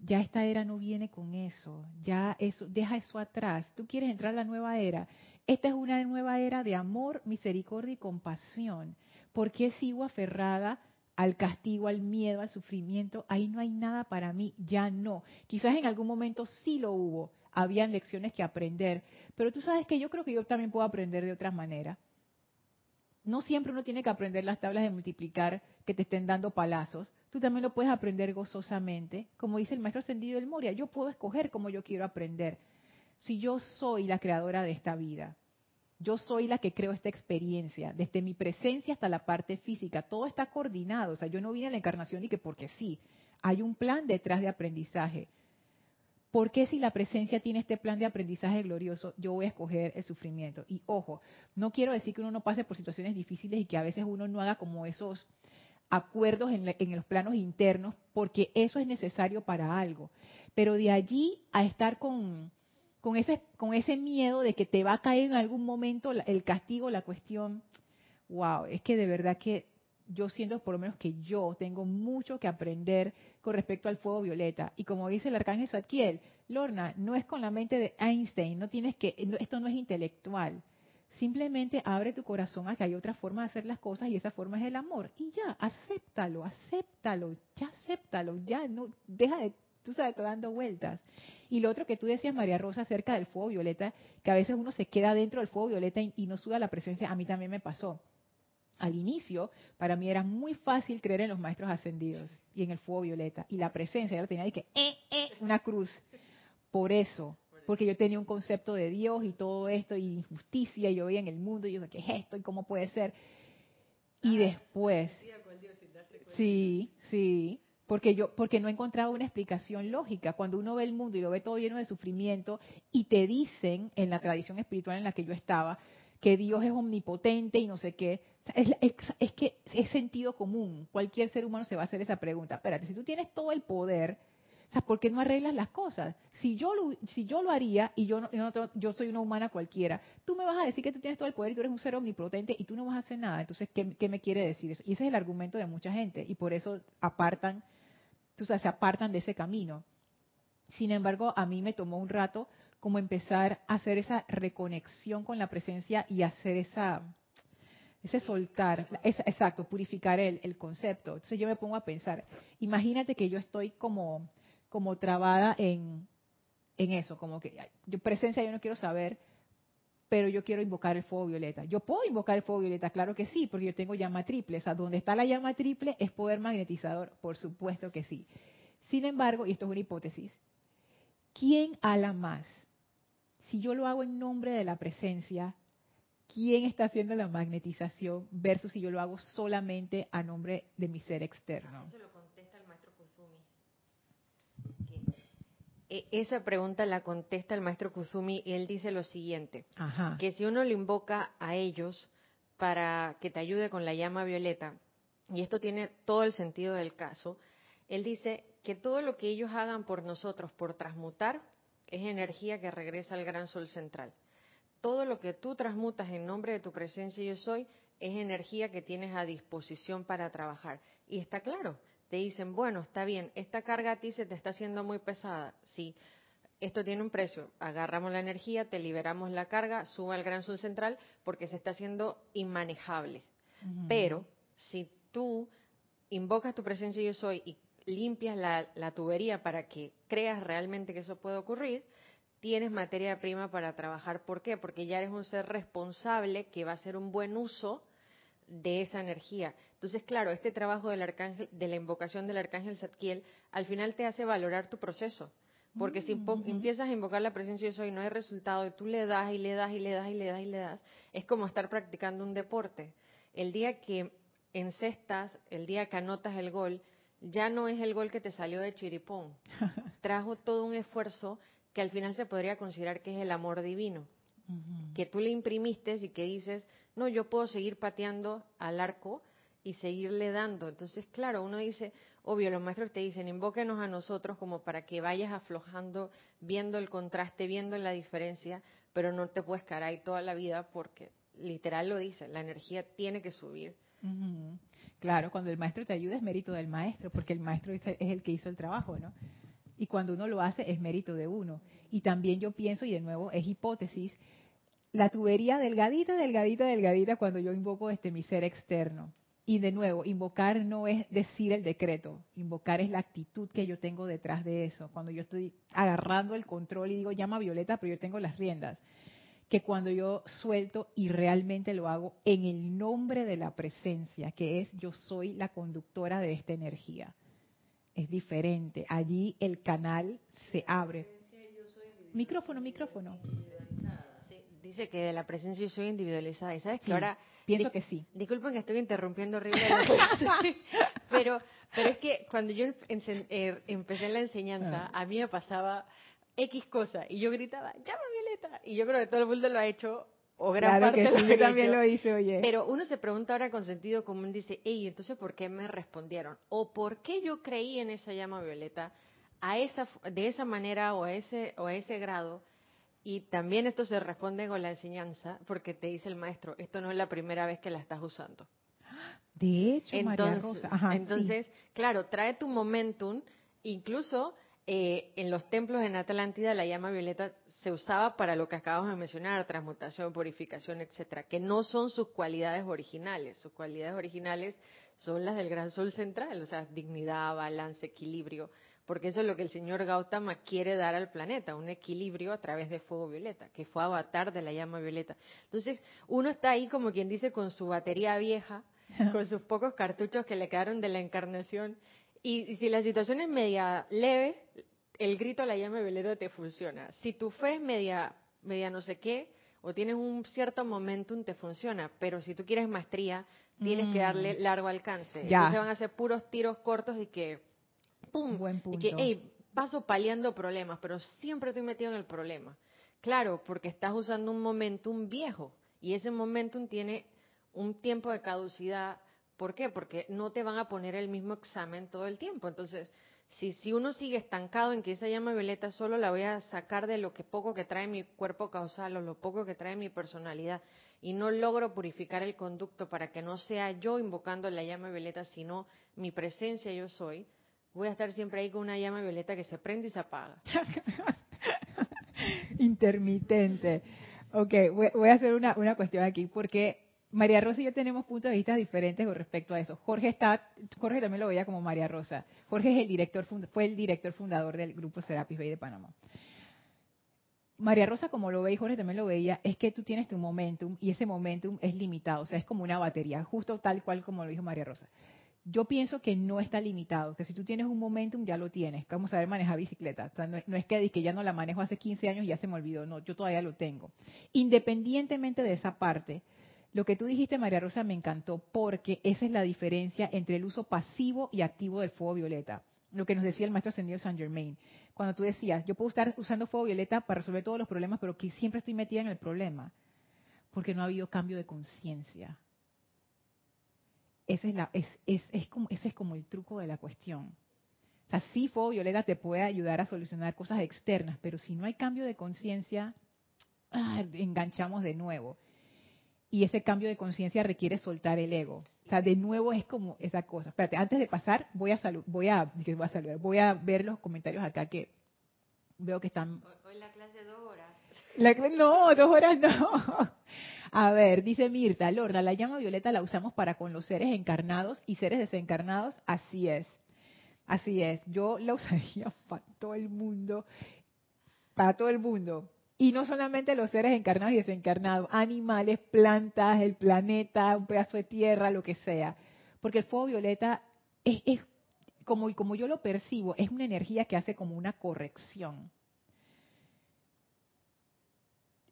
ya esta era no viene con eso, ya eso, deja eso atrás. Tú quieres entrar a la nueva era. Esta es una nueva era de amor, misericordia y compasión. ¿Por qué sigo aferrada al castigo, al miedo, al sufrimiento? Ahí no hay nada para mí, ya no. Quizás en algún momento sí lo hubo, habían lecciones que aprender, pero tú sabes que yo creo que yo también puedo aprender de otras maneras. No siempre uno tiene que aprender las tablas de multiplicar que te estén dando palazos tú también lo puedes aprender gozosamente. Como dice el maestro ascendido del Moria, yo puedo escoger cómo yo quiero aprender. Si yo soy la creadora de esta vida, yo soy la que creo esta experiencia, desde mi presencia hasta la parte física, todo está coordinado. O sea, yo no vine a la encarnación y que porque sí, hay un plan detrás de aprendizaje. ¿por qué si la presencia tiene este plan de aprendizaje glorioso, yo voy a escoger el sufrimiento? Y ojo, no quiero decir que uno no pase por situaciones difíciles y que a veces uno no haga como esos acuerdos en, los planos internos, porque eso es necesario para algo. Pero de allí a estar con, con, ese, con ese miedo de que te va a caer en algún momento el castigo, la cuestión, wow, es que de verdad que yo siento por lo menos que yo tengo mucho que aprender con respecto al fuego violeta. Y como dice el arcángel Zadkiel, Lorna, no es con la mente de Einstein, no tienes que, esto no es intelectual. Simplemente abre tu corazón a que hay otra forma de hacer las cosas y esa forma es el amor. Y ya, acéptalo, acéptalo, ya acéptalo, ya no, deja de, tú sabes, dando vueltas. Y lo otro que tú decías, María Rosa, acerca del fuego violeta, que a veces uno se queda dentro del fuego violeta y, no suda la presencia, a mí también me pasó al inicio, para mí era muy fácil creer en los maestros ascendidos y en el fuego violeta. Y la presencia, yo tenía que, eh, eh, una cruz. Por eso, porque yo tenía un concepto de Dios y todo esto, y injusticia, y yo veía en el mundo, y yo, ¿qué es esto? ¿Y cómo puede ser? Y ah, después, sí, sí, porque yo, porque no he encontrado una explicación lógica. Cuando uno ve el mundo y lo ve todo lleno de sufrimiento, y te dicen, en la tradición espiritual en la que yo estaba, que Dios es omnipotente y no sé qué, es, que es sentido común. Cualquier ser humano se va a hacer esa pregunta. Espérate, si tú tienes todo el poder, ¿por qué no arreglas las cosas? Si yo lo, si yo lo haría y yo, yo soy una humana cualquiera, tú me vas a decir que tú tienes todo el poder y tú eres un ser omnipotente y tú no vas a hacer nada. Entonces, ¿qué, me quiere decir eso? Y ese es el argumento de mucha gente y por eso apartan, tú sabes, se apartan de ese camino. Sin embargo, a mí me tomó un rato como empezar a hacer esa reconexión con la presencia y hacer esa ese soltar, exacto, purificar el, el, concepto. Entonces yo me pongo a pensar, imagínate que yo estoy como, como trabada en, en eso, como que yo presencia yo no quiero saber, pero yo quiero invocar el fuego violeta. Yo puedo invocar el fuego violeta, claro que sí, porque yo tengo llama triple. O sea, donde está la llama triple es poder magnetizador, por supuesto que sí. Sin embargo, y esto es una hipótesis, ¿quién ala más? Si yo lo hago en nombre de la presencia, quién está haciendo la magnetización versus si yo lo hago solamente a nombre de mi ser externo contesta el maestro Kusumi. E, esa pregunta la contesta el maestro Kusumi y él dice lo siguiente, que si uno le invoca a ellos para que te ayude con la llama violeta, y esto tiene todo el sentido del caso, él dice que todo lo que ellos hagan por nosotros, por transmutar, es energía que regresa al gran sol central todo lo que tú transmutas en nombre de tu presencia yo soy es energía que tienes a disposición para trabajar. Y está claro, te dicen, bueno, está bien, esta carga a ti se te está haciendo muy pesada. Sí, esto tiene un precio. Agarramos la energía, te liberamos la carga, suba al gran sol central porque se está haciendo inmanejable. Pero si tú invocas tu presencia yo soy y limpias la, la tubería para que creas realmente que eso puede ocurrir, tienes materia prima para trabajar. ¿Por qué? Porque ya eres un ser responsable que va a hacer un buen uso de esa energía. Entonces, claro, este trabajo del arcángel, de la invocación del arcángel Zadkiel, al final te hace valorar tu proceso. Porque si mm, empiezas a invocar la presencia de eso y no hay resultado, y tú le das y le das y le das y le das y le das, es como estar practicando un deporte. El día que encestas, el día que anotas el gol, ya no es el gol que te salió de chiripón. Trajo todo un esfuerzo que al final se podría considerar que es el amor divino, que tú le imprimiste y que dices, no, yo puedo seguir pateando al arco y seguirle dando. Entonces, claro, uno dice, obvio, los maestros te dicen, invóquenos a nosotros como para que vayas aflojando, viendo el contraste, viendo la diferencia, pero no te puedes quedar ahí toda la vida porque literal lo dice, la energía tiene que subir. Claro, cuando el maestro te ayuda es mérito del maestro, porque el maestro es el que hizo el trabajo, ¿no? Y cuando uno lo hace es mérito de uno. Y también yo pienso, y de nuevo es hipótesis, la tubería delgadita, delgadita, delgadita cuando yo invoco este mi ser externo. Y de nuevo, invocar no es decir el decreto, invocar es la actitud que yo tengo detrás de eso. Cuando yo estoy agarrando el control y digo, llama Violeta, pero yo tengo las riendas. Que cuando yo suelto y realmente lo hago en el nombre de la presencia, que es yo soy la conductora de esta energía es diferente. Allí el canal se abre. Micrófono, micrófono. Dice que de la presencia yo soy individualizada. ¿Y sabes que ahora... Pienso que sí. Disculpen que estoy interrumpiendo horriblemente. pero, pero es que cuando yo eh, empecé la enseñanza, ah. a mí me pasaba X cosa. Y yo gritaba, llama Violeta. Y yo creo que todo el mundo lo ha hecho, o gran parte lo yo también lo hice, oye. Pero uno se pregunta ahora con sentido común, dice, hey, entonces ¿por qué me respondieron? O ¿por qué yo creí en esa llama Violeta a esa, de esa manera o a ese, o a ese grado? Y también esto se responde con la enseñanza, porque te dice el maestro, esto no es la primera vez que la estás usando. De hecho, entonces, Rosa. entonces claro, trae tu momentum, incluso eh, en los templos en Atlántida la llama violeta se usaba para lo que acabamos de mencionar, transmutación, purificación, etcétera, que no son sus cualidades originales. Sus cualidades originales son las del gran sol central, o sea, dignidad, balance, equilibrio, porque eso es lo que el señor Gautama quiere dar al planeta, un equilibrio a través de fuego violeta, que fue avatar de la llama violeta. Entonces, uno está ahí como quien dice con su batería vieja, con sus pocos cartuchos que le quedaron de la encarnación y si la situación es media leve, el grito a la llama violeta te funciona. Si tu fe es media, media no sé qué, o tienes un cierto momentum, te funciona. Pero si tú quieres maestría, tienes que darle mm. largo alcance. Ya. Entonces van a ser puros tiros cortos y que, ¡pum! Buen punto. Y que, hey, paso paliando problemas, pero siempre estoy metido en el problema. Claro, porque estás usando un momentum viejo. Y ese momentum tiene un tiempo de caducidad ¿Por qué? Porque no te van a poner el mismo examen todo el tiempo. Entonces, si, si uno sigue estancado en que esa llama violeta solo la voy a sacar de lo que poco que trae mi cuerpo causal o lo poco que trae mi personalidad y no logro purificar el conducto para que no sea yo invocando la llama violeta, sino mi presencia yo soy, voy a estar siempre ahí con una llama violeta que se prende y se apaga. Intermitente. Ok, voy, a hacer una, una cuestión aquí porque María Rosa y yo tenemos puntos de vista diferentes con respecto a eso. Jorge está, Jorge también lo veía como María Rosa. Jorge es el director, fue el director fundador del grupo Serapis Bay de Panamá. María Rosa, como lo ve y Jorge también lo veía, es que tú tienes tu momentum y ese momentum es limitado, o sea, es como una batería, justo tal cual como lo dijo María Rosa. Yo pienso que no está limitado, que si tú tienes un momentum ya lo tienes, como saber manejar bicicleta. O sea, no, es que, que ya no la manejo hace 15 años y ya se me olvidó, no, yo todavía lo tengo. Independientemente de esa parte, lo que tú dijiste, María Rosa, me encantó porque esa es la diferencia entre el uso pasivo y activo del fuego violeta. Lo que nos decía el maestro ascendido Saint Germain. Cuando tú decías, yo puedo estar usando fuego violeta para resolver todos los problemas, pero que siempre estoy metida en el problema. Porque no ha habido cambio de conciencia. Ese es, es, es, como, ese es como el truco de la cuestión. O sea, sí, fuego violeta te puede ayudar a solucionar cosas externas, pero si no hay cambio de conciencia, ah, enganchamos de nuevo y ese cambio de conciencia requiere soltar el ego. O sea, de nuevo es como esa cosa. Espérate, antes de pasar, voy a, voy a, voy a saludar, voy a ver los comentarios acá que veo que están... Hoy la clase dos horas. no, dos horas no. A ver, dice Mirta, Lorna, la llama violeta la usamos para con los seres encarnados y seres desencarnados. Así es. Así es. Yo la usaría para todo el mundo. Para todo el mundo. Y no solamente los seres encarnados y desencarnados, animales, plantas, el planeta, un pedazo de tierra, lo que sea. Porque el fuego violeta es, es como, como yo lo percibo, es una energía que hace como una corrección.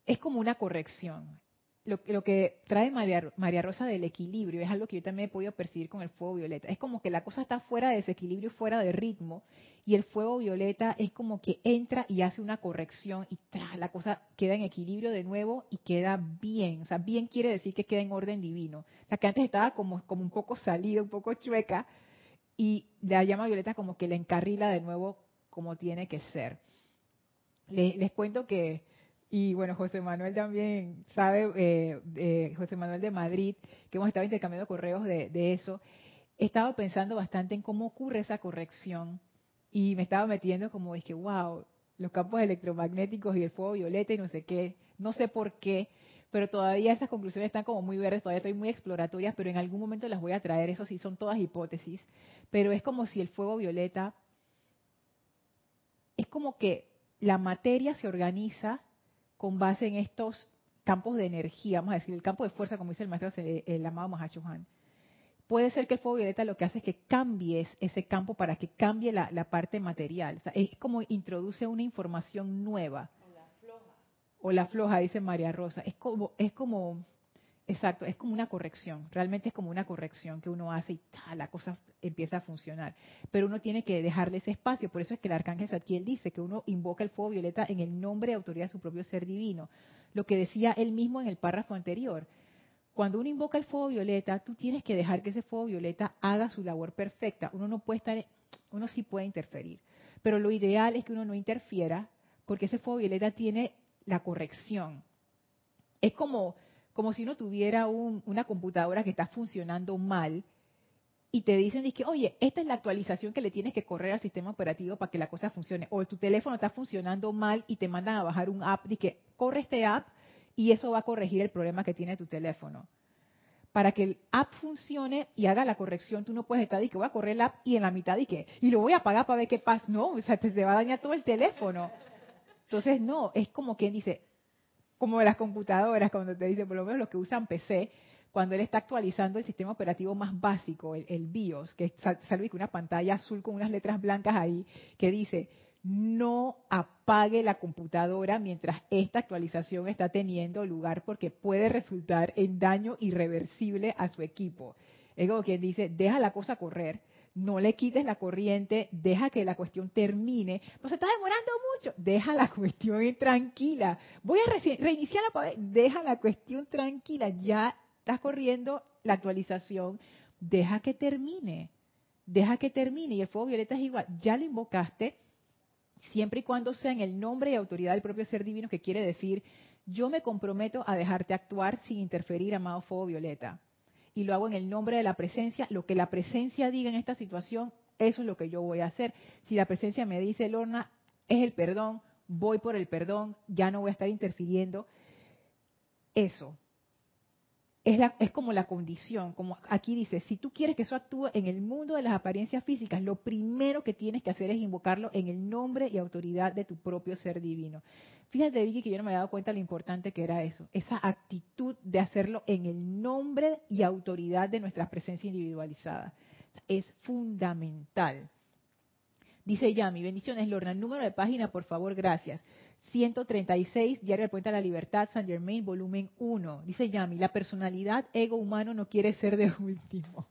Es como una corrección lo, lo, que trae María, Rosa del equilibrio es algo que yo también he podido percibir con el fuego violeta. Es como que la cosa está fuera de desequilibrio, fuera de ritmo, y el fuego violeta es como que entra y hace una corrección y la cosa queda en equilibrio de nuevo y queda bien. O sea, bien quiere decir que queda en orden divino. O sea, que antes estaba como, como un poco salida, un poco chueca, y la llama violeta como que le encarrila de nuevo como tiene que ser. les cuento que y bueno, José Manuel también sabe, eh, José Manuel de Madrid, que hemos estado intercambiando correos de, eso. He estado pensando bastante en cómo ocurre esa corrección y me estaba metiendo como es que, wow, los campos electromagnéticos y el fuego violeta y no sé qué, no sé por qué, pero todavía esas conclusiones están como muy verdes, todavía estoy muy exploratorias, pero en algún momento las voy a traer, eso sí, son todas hipótesis, pero es como si el fuego violeta, es como que la materia se organiza con base en estos campos de energía, vamos a decir, el campo de fuerza, como dice el maestro, el, amado Mahachohan. Puede ser que el fuego violeta lo que hace es que cambies ese campo para que cambie la, parte material. O sea, es como introduce una información nueva. O la floja. O la floja, dice María Rosa. Es como, es como, Exacto, es como una corrección, realmente es como una corrección que uno hace y la cosa empieza a funcionar. Pero uno tiene que dejarle ese espacio, por eso es que el arcángel Satiel dice que uno invoca el fuego violeta en el nombre y autoridad de su propio ser divino. Lo que decía él mismo en el párrafo anterior. Cuando uno invoca el fuego violeta, tú tienes que dejar que ese fuego violeta haga su labor perfecta. Uno no puede estar, uno sí puede interferir, pero lo ideal es que uno no interfiera porque ese fuego violeta tiene la corrección. Es como como si uno tuviera una computadora que está funcionando mal y te dicen, que, oye, esta es la actualización que le tienes que correr al sistema operativo para que la cosa funcione. O tu teléfono está funcionando mal y te mandan a bajar un app que corre este app y eso va a corregir el problema que tiene tu teléfono. Para que el app funcione y haga la corrección, tú no puedes estar que voy a correr el app y en la mitad que, y lo voy a apagar para ver qué pasa. No, o sea, te va a dañar todo el teléfono. Entonces, no, es como quien dice, como las computadoras, cuando te dice, por lo menos los que usan PC, cuando él está actualizando el sistema operativo más básico, el, BIOS, que sale una pantalla azul con unas letras blancas ahí, que dice, no apague la computadora mientras esta actualización está teniendo lugar porque puede resultar en daño irreversible a su equipo. Es como quien dice, deja la cosa correr, no le quites la corriente, deja que la cuestión termine. No se está demorando mucho, deja la cuestión tranquila. Voy a reiniciar la deja la cuestión tranquila, ya estás corriendo la actualización, deja que termine, deja que termine. Y el fuego violeta es igual, ya lo invocaste, siempre y cuando sea en el nombre y autoridad del propio ser divino, que quiere decir, yo me comprometo a dejarte actuar sin interferir, amado fuego violeta y lo hago en el nombre de la presencia. Lo que la presencia diga en esta situación, eso es lo que yo voy a hacer. Si la presencia me dice, Lorna, es el perdón, voy por el perdón, ya no voy a estar interfiriendo. Eso, es, es, como la condición, como aquí dice, si tú quieres que eso actúe en el mundo de las apariencias físicas, lo primero que tienes que hacer es invocarlo en el nombre y autoridad de tu propio ser divino. Fíjate, Vicky, que yo no me había dado cuenta de lo importante que era eso, esa actitud de hacerlo en el nombre y autoridad de nuestra presencia individualizada. Es fundamental. Dice Yami, bendiciones, Lorna. Número de página, por favor, gracias. 136, Diario del Puente a la Libertad, San Germain, volumen 1. Dice Yami, la personalidad ego humano no quiere ser de último.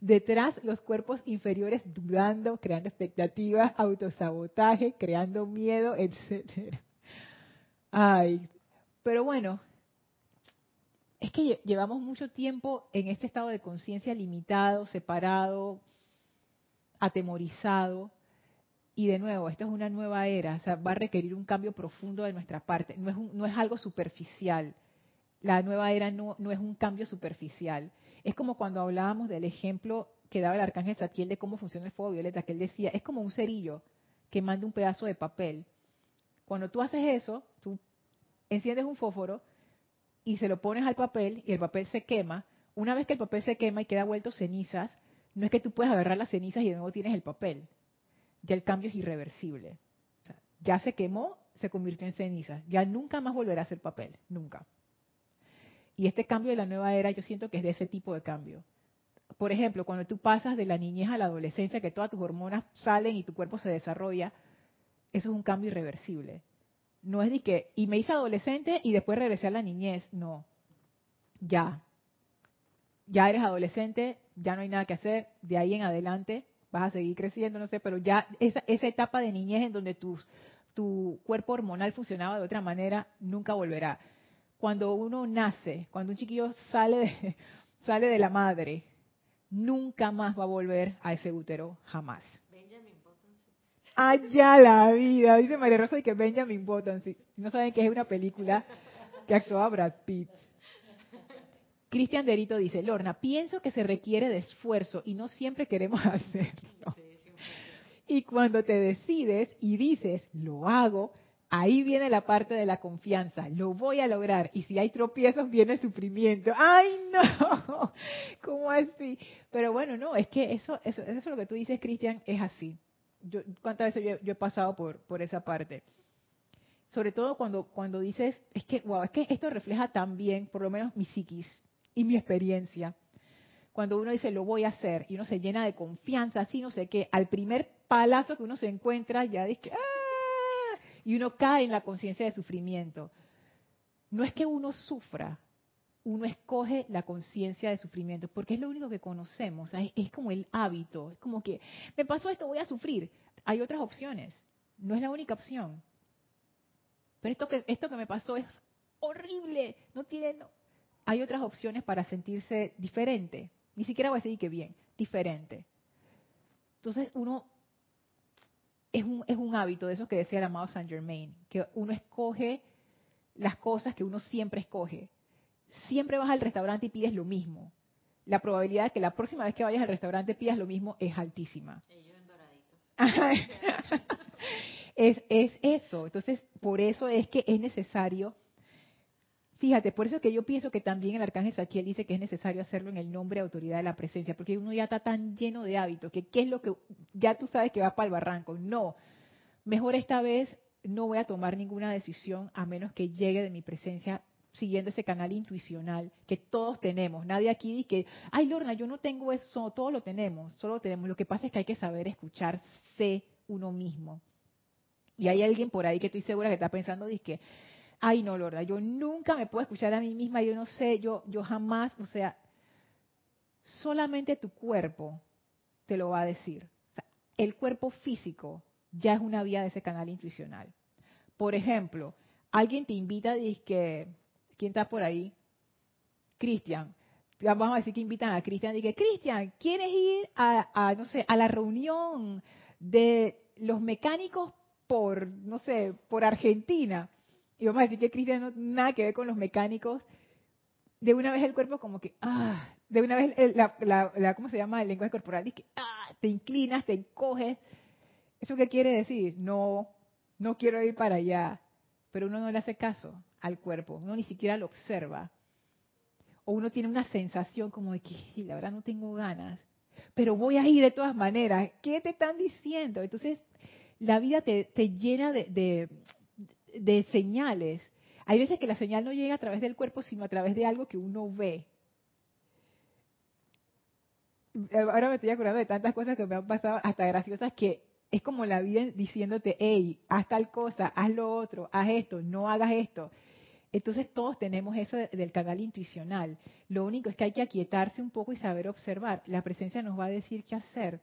Detrás, los cuerpos inferiores dudando, creando expectativas, autosabotaje, creando miedo, etcétera. Ay, pero bueno, es que llevamos mucho tiempo en este estado de conciencia limitado, separado, atemorizado, y de nuevo, esta es una nueva era, o sea, va a requerir un cambio profundo de nuestra parte, no es, no es algo superficial. La nueva era no, no es un cambio superficial. Es como cuando hablábamos del ejemplo que daba el arcángel Satiel de cómo funciona el fuego violeta, que él decía, es como un cerillo que manda un pedazo de papel. Cuando tú haces eso, tú enciendes un fósforo y se lo pones al papel y el papel se quema. Una vez que el papel se quema y queda vuelto cenizas, no es que tú puedas agarrar las cenizas y de nuevo tienes el papel ya el cambio es irreversible. ya se quemó, se convirtió en ceniza. Ya nunca más volverá a ser papel, nunca. Y este cambio de la nueva era yo siento que es de ese tipo de cambio. Por ejemplo, cuando tú pasas de la niñez a la adolescencia, que todas tus hormonas salen y tu cuerpo se desarrolla, eso es un cambio irreversible. No es de que, y me hice adolescente y después regresé a la niñez, no. Ya. Ya eres adolescente, ya no hay nada que hacer, de ahí en adelante vas a seguir creciendo, no sé, pero ya esa, esa etapa de niñez en donde tu, cuerpo hormonal funcionaba de otra manera, nunca volverá. Cuando uno nace, cuando un chiquillo sale de, sale de la madre, nunca más va a volver a ese útero, jamás. Allá la vida, dice María Rosa que Benjamin Button, si no saben que es una película que actuaba Brad Pitt. Cristian Derito dice, Lorna, pienso que se requiere de esfuerzo y no siempre queremos hacerlo. Y cuando te decides y dices, lo hago, ahí viene la parte de la confianza, lo voy a lograr. Y si hay tropiezos, viene el sufrimiento. ¡Ay, no! ¿Cómo así? Pero bueno, no, es que eso, eso, eso es lo que tú dices, Cristian, es así. Yo, ¿Cuántas veces yo, he pasado por, por esa parte? Sobre todo cuando, cuando dices, es que, wow, es que esto refleja también, por lo menos mi psiquis, y mi experiencia. Cuando uno dice lo voy a hacer y uno se llena de confianza, así no sé qué, al primer palazo que uno se encuentra ya dice ¡ah! y uno cae en la conciencia de sufrimiento. No es que uno sufra, uno escoge la conciencia de sufrimiento, porque es lo único que conocemos, es, como el hábito, es como que me pasó esto, voy a sufrir. Hay otras opciones, no es la única opción. Pero esto que, esto que me pasó es horrible, no tiene... Hay otras opciones para sentirse diferente, ni siquiera voy a decir que bien, diferente. Entonces uno es un, es un hábito de esos que decía el amado Saint Germain, que uno escoge las cosas que uno siempre escoge. Siempre vas al restaurante y pides lo mismo. La probabilidad de que la próxima vez que vayas al restaurante pidas lo mismo es altísima. es, es eso. Entonces, por eso es que es necesario Fíjate, por eso es que yo pienso que también el arcángel Saquiel dice que es necesario hacerlo en el nombre de autoridad de la presencia, porque uno ya está tan lleno de hábitos, que qué es lo que ya tú sabes que va para el barranco. No, mejor esta vez no voy a tomar ninguna decisión a menos que llegue de mi presencia siguiendo ese canal intuicional que todos tenemos. Nadie aquí dice que, ay Lorna, yo no tengo eso, todos lo tenemos, solo lo tenemos. Lo que pasa es que hay que saber escucharse uno mismo. Y hay alguien por ahí que estoy segura que está pensando, dice que, ay no, Lorda, yo nunca me puedo escuchar a mí misma, yo no sé, yo, yo jamás, o sea, solamente tu cuerpo te lo va a decir. el cuerpo físico ya es una vía de ese canal intuicional. Por ejemplo, alguien te invita, dice que, ¿quién está por ahí? Cristian. Vamos a decir que invitan a Cristian, dice, Cristian, ¿quieres ir a, no sé, a la reunión de los mecánicos por, no sé, por Argentina? y vamos a decir que Cristian no nada que ver con los mecánicos, de una vez el cuerpo como que, ah, de una vez la, la, ¿cómo se llama? El lenguaje corporal, dice que, ah, te inclinas, te encoges. ¿Eso qué quiere decir? No, no quiero ir para allá. Pero uno no le hace caso al cuerpo, uno ni siquiera lo observa. O uno tiene una sensación como de que, la verdad no tengo ganas, pero voy a ir de todas maneras. ¿Qué te están diciendo? Entonces, la vida te, te llena de, de señales. Hay veces que la señal no llega a través del cuerpo, sino a través de algo que uno ve. Ahora me estoy acordando de tantas cosas que me han pasado, hasta graciosas, que es como la vida diciéndote, hey, haz tal cosa, haz lo otro, haz esto, no hagas esto. Entonces todos tenemos eso del canal intuicional. Lo único es que hay que aquietarse un poco y saber observar. La presencia nos va a decir qué hacer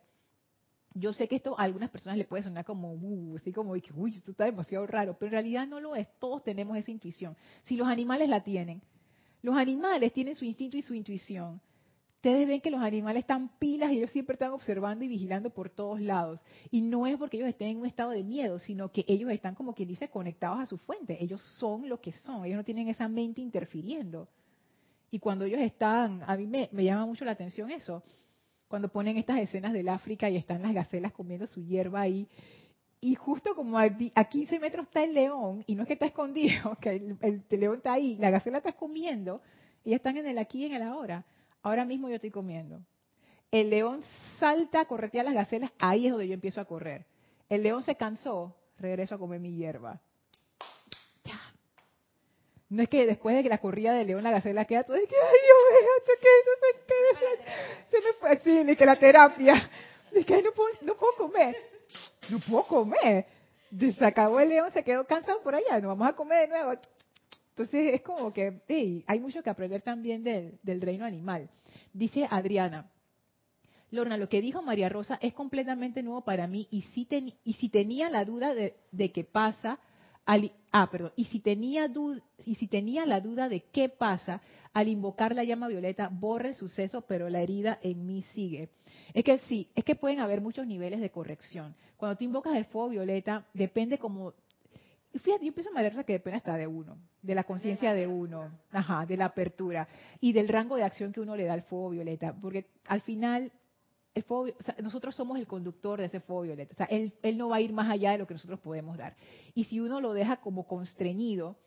yo sé que esto a algunas personas le puede sonar como, uh, así como, uy, esto está demasiado raro, pero en realidad no lo es, todos tenemos esa intuición. Si los animales la tienen, los animales tienen su instinto y su intuición. Ustedes ven que los animales están pilas y ellos siempre están observando y vigilando por todos lados. Y no es porque ellos estén en un estado de miedo, sino que ellos están, como quien dice, conectados a su fuente. Ellos son lo que son, ellos no tienen esa mente interfiriendo. Y cuando ellos están, a mí me llama mucho la atención eso cuando ponen estas escenas del África y están las gacelas comiendo su hierba ahí. Y justo como a, 15 metros está el león, y no es que está escondido, que el, león está ahí, la gacela está comiendo, ellas están en el aquí y en el ahora. Ahora mismo yo estoy comiendo. El león salta, corretea las gacelas, ahí es donde yo empiezo a correr. El león se cansó, regreso a comer mi hierba. No es que después de que la corrida de león la gacela queda todo, es que, ay qué, se me fue así, ni que la terapia, es que no puedo, no puedo comer, no puedo comer. Se acabó el león, se quedó cansado por allá, no vamos a comer de nuevo. Entonces es como que, hey, hay mucho que aprender también del, del reino animal. Dice Adriana, Lorna, lo que dijo María Rosa es completamente nuevo para mí y si, ten, y si tenía la duda de, qué pasa, ah, perdón, y si, tenía y si tenía la duda de qué pasa, al invocar la llama violeta, borre el suceso, pero la herida en mí sigue. Es que sí, es que pueden haber muchos niveles de corrección. Cuando tú invocas el fuego violeta, depende como... Fíjate, yo pienso, María que depende hasta de uno, de la conciencia de uno, ajá, de la apertura y del rango de acción que uno le da al fuego violeta, porque al final nosotros somos el conductor de ese fuego violeta. O sea, él, no va a ir más allá de lo que nosotros podemos dar. Y si uno lo deja como constreñido,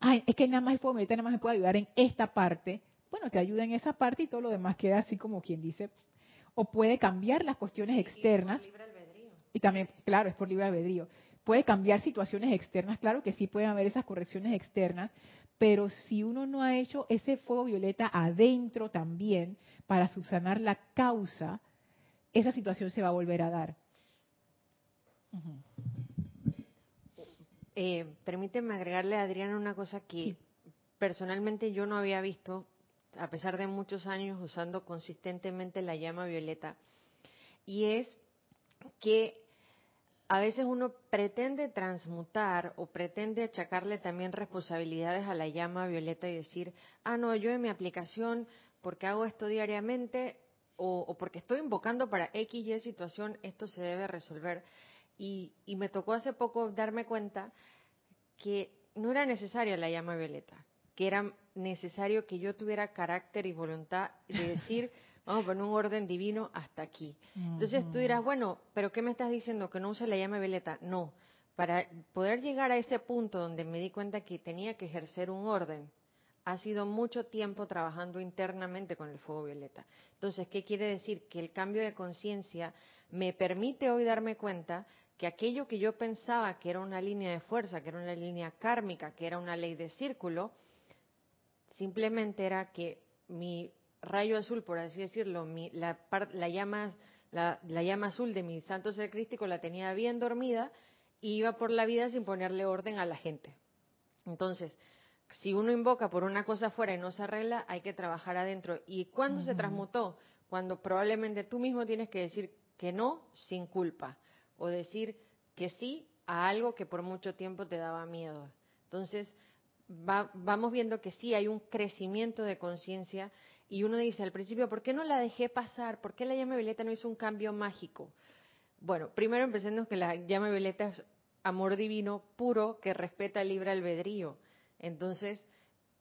ay, es que nada más el fuego violeta nada más me puede ayudar en esta parte, bueno, te ayuda en esa parte y todo lo demás queda así como quien dice, o puede cambiar las cuestiones externas. Y, y también, claro, es por libre albedrío. Puede cambiar situaciones externas, claro que sí pueden haber esas correcciones externas, pero si uno no ha hecho ese fuego violeta adentro también para subsanar la causa, esa situación se va a volver a dar. Eh, permíteme agregarle a Adriana una cosa que personalmente yo no había visto, a pesar de muchos años usando consistentemente la llama violeta, y es que a veces uno pretende transmutar o pretende achacarle también responsabilidades a la llama violeta y decir, ah, no, yo en mi aplicación, porque hago esto diariamente o, porque estoy invocando para X y situación, esto se debe resolver. Y, y me tocó hace poco darme cuenta que no era necesaria la llama violeta, que era necesario que yo tuviera carácter y voluntad de decir, vamos a poner un orden divino hasta aquí. Entonces tú dirás, bueno, pero ¿qué me estás diciendo? Que no use la llama violeta. No, para poder llegar a ese punto donde me di cuenta que tenía que ejercer un orden, ha sido mucho tiempo trabajando internamente con el fuego violeta. Entonces, ¿qué quiere decir? Que el cambio de conciencia me permite hoy darme cuenta que aquello que yo pensaba que era una línea de fuerza, que era una línea kármica, que era una ley de círculo, simplemente era que mi rayo azul, por así decirlo, la, llama, la, llama azul de mi santo ser crístico la tenía bien dormida y iba por la vida sin ponerle orden a la gente. Entonces, si uno invoca por una cosa afuera y no se arregla, hay que trabajar adentro. ¿Y cuándo se transmutó? Cuando probablemente tú mismo tienes que decir que no sin culpa o decir que sí a algo que por mucho tiempo te daba miedo. Entonces, vamos viendo que sí hay un crecimiento de conciencia y uno dice al principio, ¿por qué no la dejé pasar? ¿Por qué la llama violeta no hizo un cambio mágico? Bueno, primero empecemos que la llama violeta es amor divino puro que respeta el libre albedrío. Entonces,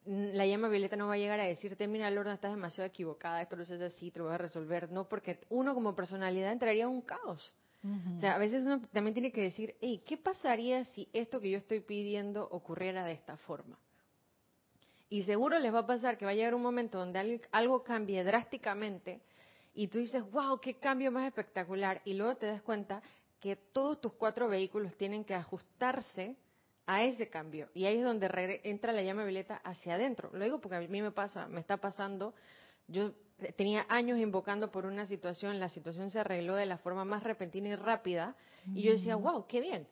la llama violeta no va a llegar a decirte, mira, Lorna, estás demasiado equivocada, esto no es así, te lo voy a resolver. No, porque uno como personalidad entraría en un caos. O sea, a veces uno también tiene que decir, hey, ¿qué pasaría si esto que yo estoy pidiendo ocurriera de esta forma? Y seguro les va a pasar que va a llegar un momento donde algo cambie drásticamente y tú dices, wow, qué cambio más espectacular. Y luego te das cuenta que todos tus cuatro vehículos tienen que ajustarse a ese cambio. Y ahí es donde entra la llama violeta hacia adentro. Lo digo porque a mí me pasa, me está pasando. Yo tenía años invocando por una situación, la situación se arregló de la forma más repentina y rápida, y yo decía, wow, qué bien.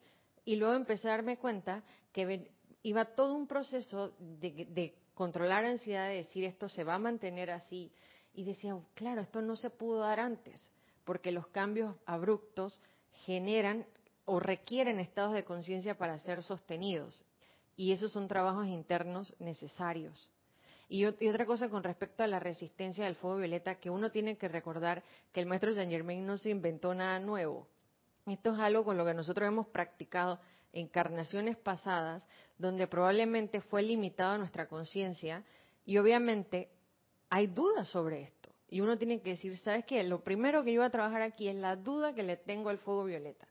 Y luego empecé a darme cuenta que iba todo un proceso de, controlar ansiedad, de decir esto se va a mantener así, y decía, claro, esto no se pudo dar antes, porque los cambios abruptos generan o requieren estados de conciencia para ser sostenidos, y esos son trabajos internos necesarios. Y, otra cosa con respecto a la resistencia del fuego violeta, que uno tiene que recordar que el maestro Saint Germain no se inventó nada nuevo. Esto es algo con lo que nosotros hemos practicado encarnaciones pasadas, donde probablemente fue limitada nuestra conciencia y obviamente hay dudas sobre esto. Y uno tiene que decir, ¿sabes qué? Lo primero que yo voy a trabajar aquí es la duda que le tengo al fuego violeta.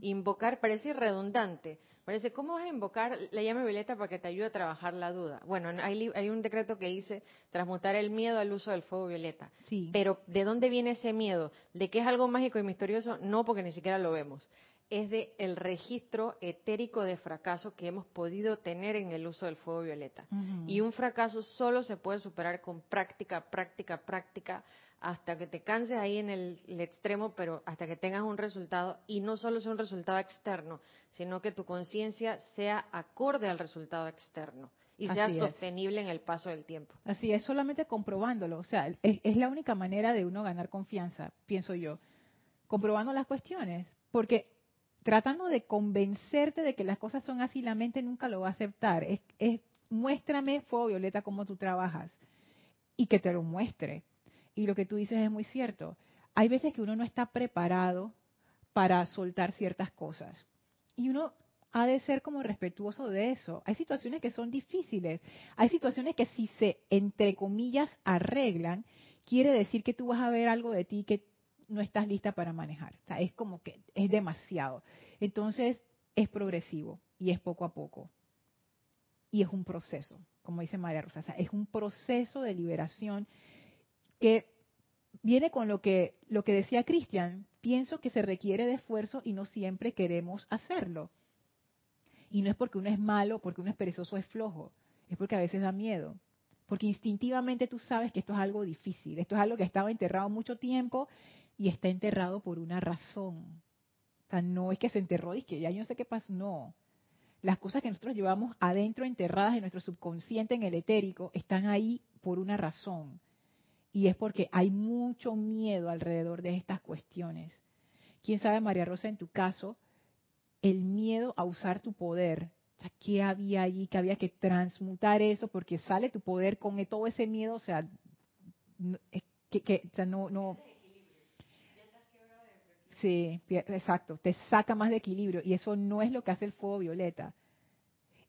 Invocar parece redundante, Parece, ¿cómo vas a invocar la llama violeta para que te ayude a trabajar la duda? Bueno, hay, hay un decreto que dice transmutar el miedo al uso del fuego violeta. Sí. Pero, ¿de dónde viene ese miedo? ¿De qué es algo mágico y misterioso? No, porque ni siquiera lo vemos. Es de el registro etérico de fracaso que hemos podido tener en el uso del fuego violeta. Y un fracaso solo se puede superar con práctica, práctica, práctica hasta que te canses ahí en el, extremo, pero hasta que tengas un resultado. Y no solo sea un resultado externo, sino que tu conciencia sea acorde al resultado externo y sea sostenible en el paso del tiempo. Así es, solamente comprobándolo, o sea, es, la única manera de uno ganar confianza, pienso yo, comprobando las cuestiones, porque tratando de convencerte de que las cosas son así, la mente nunca lo va a aceptar. Es, muéstrame, fuego violeta, cómo tú trabajas y que te lo muestre y lo que tú dices es muy cierto. Hay veces que uno no está preparado para soltar ciertas cosas. Y uno ha de ser como respetuoso de eso. Hay situaciones que son difíciles. Hay situaciones que si se, entre comillas, arreglan, quiere decir que tú vas a ver algo de ti que no estás lista para manejar. O sea, es como que es demasiado. Entonces, es progresivo y es poco a poco. Y es un proceso, como dice María Rosa. O sea, es un proceso de liberación que viene con lo que, lo que decía Cristian, pienso que se requiere de esfuerzo y no siempre queremos hacerlo. Y no es porque uno es malo, porque uno es perezoso, es flojo, es porque a veces da miedo. Porque instintivamente tú sabes que esto es algo difícil, esto es algo que estaba enterrado mucho tiempo y está enterrado por una razón. O sea, no es que se enterró y que ya yo no sé qué pasó, no. Las cosas que nosotros llevamos adentro, enterradas en nuestro subconsciente, en el etérico, están ahí por una razón. Y es porque hay mucho miedo alrededor de estas cuestiones. Quién sabe, María Rosa, en tu caso, el miedo a usar tu poder. ¿Qué había allí? Que había que transmutar eso porque sale tu poder con todo ese miedo. O sea, que, que o sea, no, no. Sí, exacto. Te saca más de equilibrio y eso no es lo que hace el fuego violeta.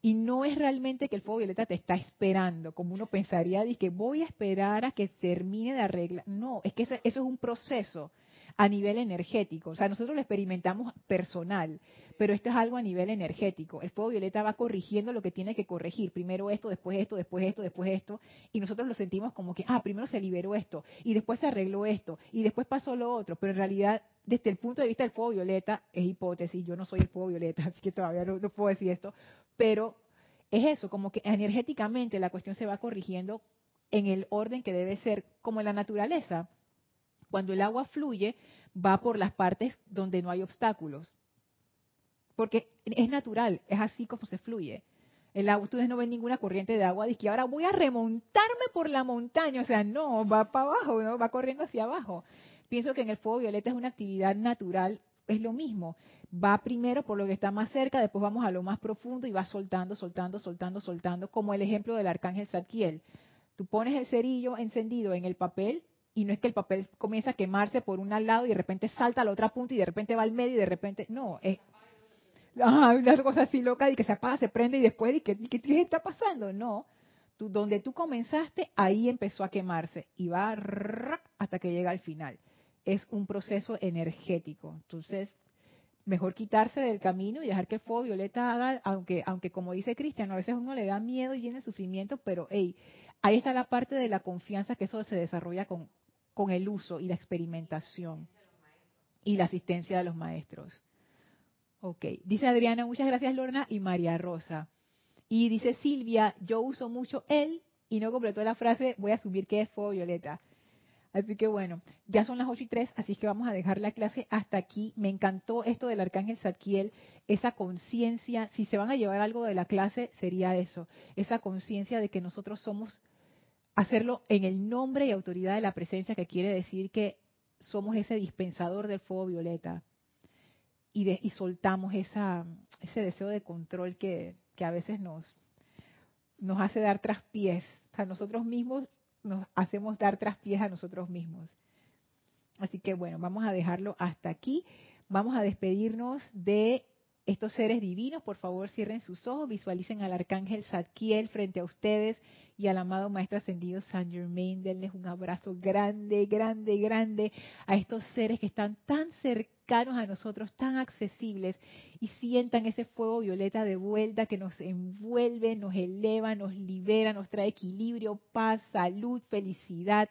Y no es realmente que el fuego violeta te está esperando, como uno pensaría, de que voy a esperar a que termine de arreglar. No, es que eso, es un proceso a nivel energético. O sea, nosotros lo experimentamos personal, pero esto es algo a nivel energético. El fuego violeta va corrigiendo lo que tiene que corregir. Primero esto, después esto, después esto, después esto. Y nosotros lo sentimos como que, ah, primero se liberó esto, y después se arregló esto, y después pasó lo otro. Pero en realidad, desde el punto de vista del fuego violeta, es hipótesis. Yo no soy el fuego violeta, así que todavía no, puedo decir esto. Pero es eso, como que energéticamente la cuestión se va corrigiendo en el orden que debe ser, como en la naturaleza cuando el agua fluye, va por las partes donde no hay obstáculos. Porque es natural, es así como se fluye. El agua, ustedes no ven ninguna corriente de agua, dice que ahora voy a remontarme por la montaña, o sea, no, va para abajo, ¿no? va corriendo hacia abajo. Pienso que en el fuego violeta es una actividad natural, es lo mismo. Va primero por lo que está más cerca, después vamos a lo más profundo y va soltando, soltando, soltando, soltando, como el ejemplo del arcángel Zadkiel. Tú pones el cerillo encendido en el papel y no es que el papel comienza a quemarse por un lado y de repente salta a la otra punta y de repente va al medio y de repente, no, es una cosa así loca y que se apaga, se prende y después, ¿y qué, qué está pasando? No, tú, donde tú comenzaste, ahí empezó a quemarse y va hasta que llega al final. Es un proceso energético. Entonces, mejor quitarse del camino y dejar que el fuego violeta haga, aunque, aunque como dice Cristian, a veces uno le da miedo y viene sufrimiento, pero hey, ahí está la parte de la confianza que eso se desarrolla con, con el uso y la experimentación y la asistencia de los maestros. Ok, dice Adriana, muchas gracias Lorna y María Rosa. Y dice Silvia, yo uso mucho él y no completó la frase, voy a asumir que es fuego violeta. Así que bueno, ya son las 8 y 3, así que vamos a dejar la clase hasta aquí. Me encantó esto del arcángel Zadkiel, esa conciencia, si se van a llevar algo de la clase, sería eso, esa conciencia de que nosotros somos hacerlo en el nombre y autoridad de la presencia, que quiere decir que somos ese dispensador del fuego violeta y, y soltamos esa, ese deseo de control que, que a veces nos, nos hace dar traspiés. O sea, nosotros mismos nos hacemos dar traspiés a nosotros mismos. Así que bueno, vamos a dejarlo hasta aquí. Vamos a despedirnos de estos seres divinos, por favor cierren sus ojos, visualicen al arcángel Zadkiel frente a ustedes y al amado Maestro Ascendido San Germain. Denles un abrazo grande, grande, grande a estos seres que están tan cercanos a nosotros, tan accesibles y sientan ese fuego violeta de vuelta que nos envuelve, nos eleva, nos libera, nos trae equilibrio, paz, salud, felicidad,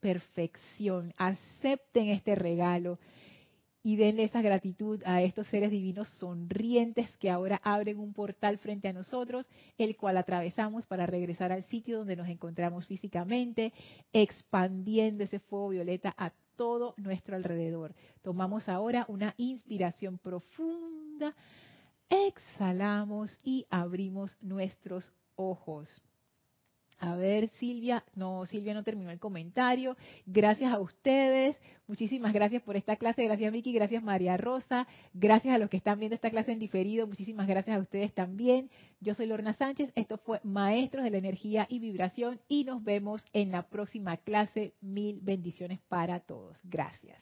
perfección. Acepten este regalo y denle esa gratitud a estos seres divinos sonrientes que ahora abren un portal frente a nosotros, el cual atravesamos para regresar al sitio donde nos encontramos físicamente, expandiendo ese fuego violeta a todo nuestro alrededor. Tomamos ahora una inspiración profunda, exhalamos y abrimos nuestros ojos. A ver, Silvia, no, Silvia no terminó el comentario. Gracias a ustedes, muchísimas gracias por esta clase, gracias Vicky, gracias María Rosa, gracias a los que están viendo esta clase en diferido, muchísimas gracias a ustedes también. Yo soy Lorna Sánchez, esto fue Maestros de la Energía y Vibración y nos vemos en la próxima clase. Mil bendiciones para todos. Gracias.